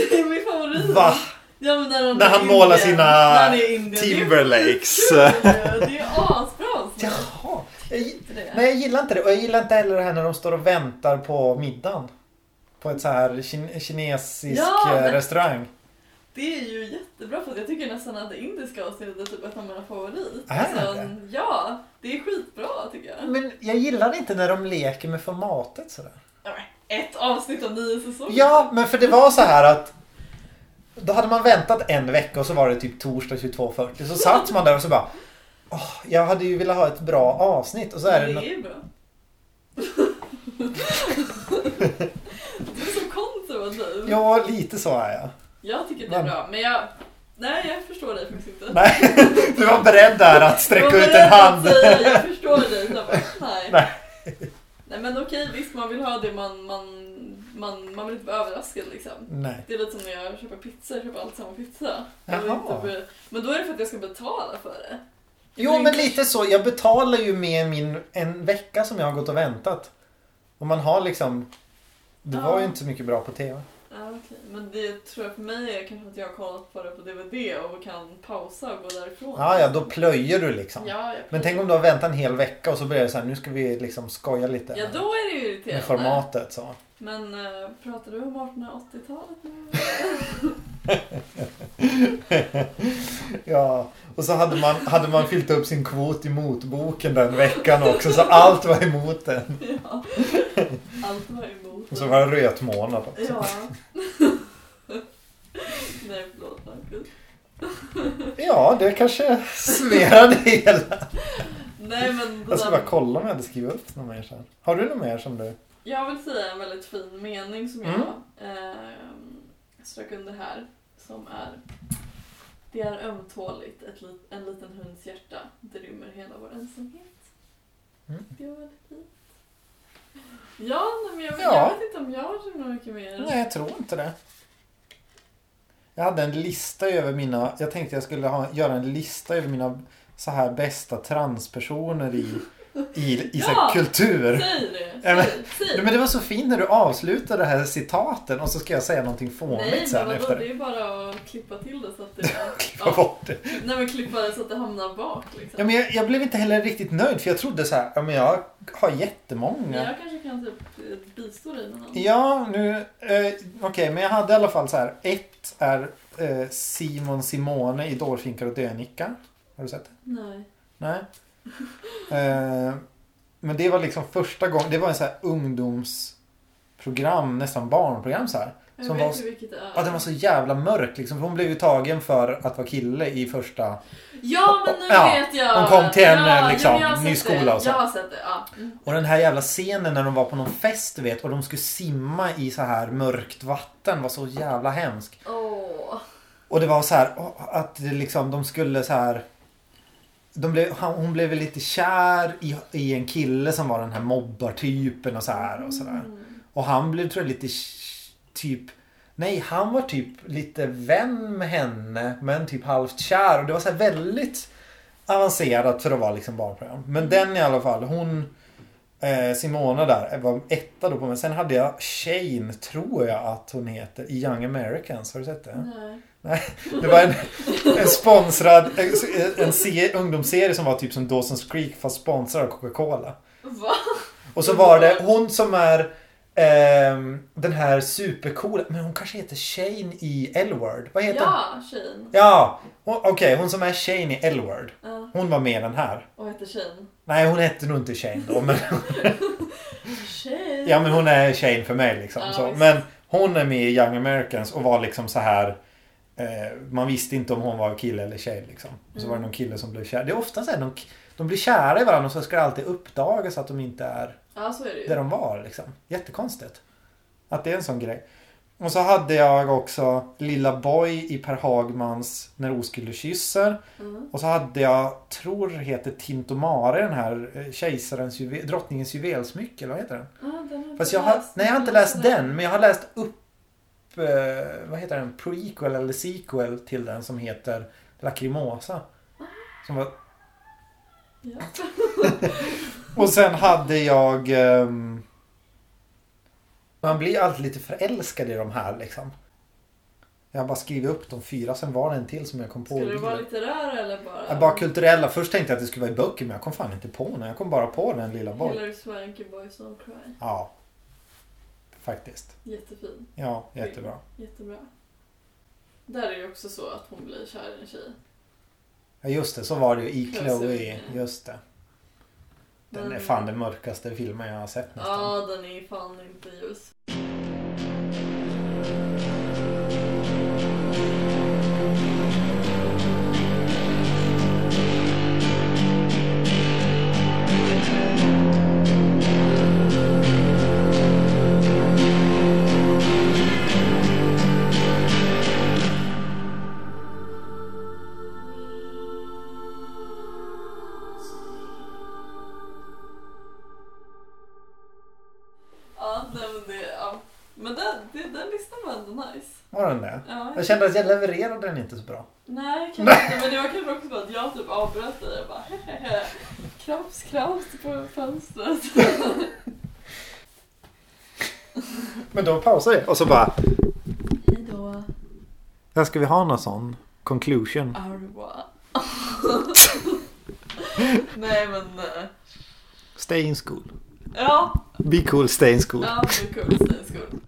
Det är min favorit! Va? Ja, när, de När är han i målar Indien. sina Indien. Timberlakes. Det är. Det är asbra! avsnitt. Jaha. Jag, nej jag gillar inte det. Och jag gillar inte heller det här när de står och väntar på middagen. På ett så här kin- kinesisk Ja, eh, men- restaurang. Det är ju jättebra för jag tycker nästan att det indiska avsnittet är typ ett av mina favorit. Är det? Ja, det är skitbra tycker jag. Men jag gillar inte när de leker med formatet sådär. Ett avsnitt av nio säsonger. Ja, men för det var så här att då hade man väntat en vecka och så var det typ torsdag 22.40. Så satt man där och så bara Åh, jag hade ju velat ha ett bra avsnitt och så är det, det är ju bra. du är så konservativ. Ja, lite så är jag. Jag tycker det är Men- bra, men jag... Nej, jag förstår dig faktiskt inte. Nej, du var beredd där att sträcka ut en beredd att hand. Säga, jag förstår dig. Så bara, nej. Nej. nej. men okej, visst man vill ha det man, man, man, man vill inte vara överraskad liksom. Nej. Det är lite som när jag köper pizza, jag köper alltid samma pizza. Jaha. men då är det för att jag ska betala för det. Jag Jo men lite så. Jag betalar ju med min en vecka som jag har gått och väntat. Och man har liksom Det var ju Ja. inte så mycket bra på TV. Ja, okej. Men det tror jag för mig är kanske att jag har kollat på det på DVD och kan pausa och gå därifrån. Ja, ja, då plöjer du liksom. Ja, jag Men tänk om du har väntat en hel vecka och så blir det så här, nu ska vi liksom skoja lite. Ja, då är det ju med irriterande. formatet så. Men äh, pratar du om 1880-talet nu? Ja, och så hade man, hade man fyllt upp sin kvot i motboken den veckan också så allt var emot den. ja. Allt var emot. Och så var det rötmånad också. Ja. Nej, förlåt Marcus. Ja, det kanske summerar det hela. Nej, men det Jag ska bara kolla om jag hade skrivit upp något mer sen. Har du något mer som du... Jag vill säga en väldigt fin mening som jag Mm. eh, strök under här. Som är Det är ömtåligt, ett en liten hunds hjärta. Det rymmer hela vår ensamhet. Mm. Det var väldigt fint. Ja, men jag, Ja. jag vet inte om jag har så mycket mer. Nej, jag tror inte det. Jag hade en lista över mina... Jag tänkte jag skulle ha, göra en lista över mina så här bästa transpersoner i, i, i så Ja! kultur. Säg det! Ja, men- Säg, säg. Men det var så fint när du avslutade det här citaten och så ska jag säga någonting Nej, fånigt men sen vadå, efter det det. är bara att klippa till det så att det... Klippa bort det. Nej men klippa det så att det hamnar bak liksom. Ja, men jag, jag blev inte heller riktigt nöjd för jag trodde så här, ja men jag har jättemånga. jag kanske kan typ bistå dig med någon. Ja, nu... Eh, Okej, men jag hade i alla fall så här. Ett är eh, Simon Simone i Dårfinkar och dönickar. Har du sett det? Nej. Nej. Eh, men det var liksom första gången. Det var en så här ungdomsprogram, nästan barnprogram så här. Jag Som vet var- ju vilket det är. Ja, den var så jävla mörk liksom. För hon blev ju tagen för att vara kille i första... Ja men nu Ja, vet jag! hon kom till en, ja, liksom, ja, jag ny skola och så. Jag har sett det, ja. Mm. Och den här jävla scenen när de var på någon fest du vet och de skulle simma i så här mörkt vatten var så jävla hemsk. Åh. Och det var så här att det liksom de skulle så här de blev, hon blev väl lite kär i, i en kille som var den här mobbartypen och så här och sådär. Mm. Och han blev tror jag lite typ Nej, han var typ lite vän med henne men typ halvt kär och det var så väldigt avancerat för att vara liksom barnprogram. Men den i alla fall, hon eh, Simona där var etta då på mig. Sen hade jag Shane, tror jag att hon heter, i Young Americans. Har du sett det? Nej. Det var en, en sponsrad en, en se, ungdomsserie som var typ som Dawson's Creek fast sponsrad av Coca-Cola. Va? Och så var det hon som är ehm, den här supercoola, men hon kanske heter Shane i L-Word. Vad heter hon? Ja, Shane. Ja, hon- okej hon som är Shane i L-Word. Ja. Hon var med i den här. Och heter Shane. Nej hon hette nog inte Shane då men, Shane. ja, men hon är Shane för mig liksom. Ja, så. Men hon är med i Young Americans och var liksom så här eh, Man visste inte om hon var kille eller tjej liksom. Så var det Mm. någon kille som blev kär. Det är ofta så här, de, de blir kära i varandra och så ska det alltid uppdagas att de inte är Ja, så är det ju. där de var liksom. Jättekonstigt. Att det är en sån grej. Och så hade jag också Lilla Boy i Per Hagmans När oskuld kysser. Mm. Och så hade jag, tror heter Tintomare, den här eh, kejsarens juvel, drottningens juvelsmycke, eller vad heter den? Ja, den Fast jag har, nej jag har inte läst den, men jag har läst upp, eh, vad heter den, prequel eller sequel till den som heter Lacrimosa. Som var, Ja. och sen hade jag, ehm, Man blir alltid lite förälskad i de här liksom. Jag har bara skrivit upp de fyra, sen var det en till som jag kom på. I det vara bilen. litterär eller bara... Ja, bara kulturella. Först tänkte jag att det skulle vara i böcker men jag kom fan inte på den. Jag kom bara på den lilla boll. Hillary Swank i Boys Don't Cry. Ja. Faktiskt. Jättefin. Ja, jättebra. Jättebra. Där är det också så att hon blir kär i en tjej. Ja just det, så var det ju i Chloe. Just det. Den är fan den mörkaste filmen jag har sett nästan. Ja, den är fan inte ljus. Jag kände att jag levererade den inte så bra. Nej, kanske inte. Men det var kanske också bara att jag typ avbröt dig och bara hehehe. Krams, krams på fönstret. Men då pausar jag och så bara. Hejdå. Där ska vi ha någon sån conclusion. Arwa. Nej men... eh, Stay in school. Ja, Be cool, stay in school. ja är coolt. Det är coolt.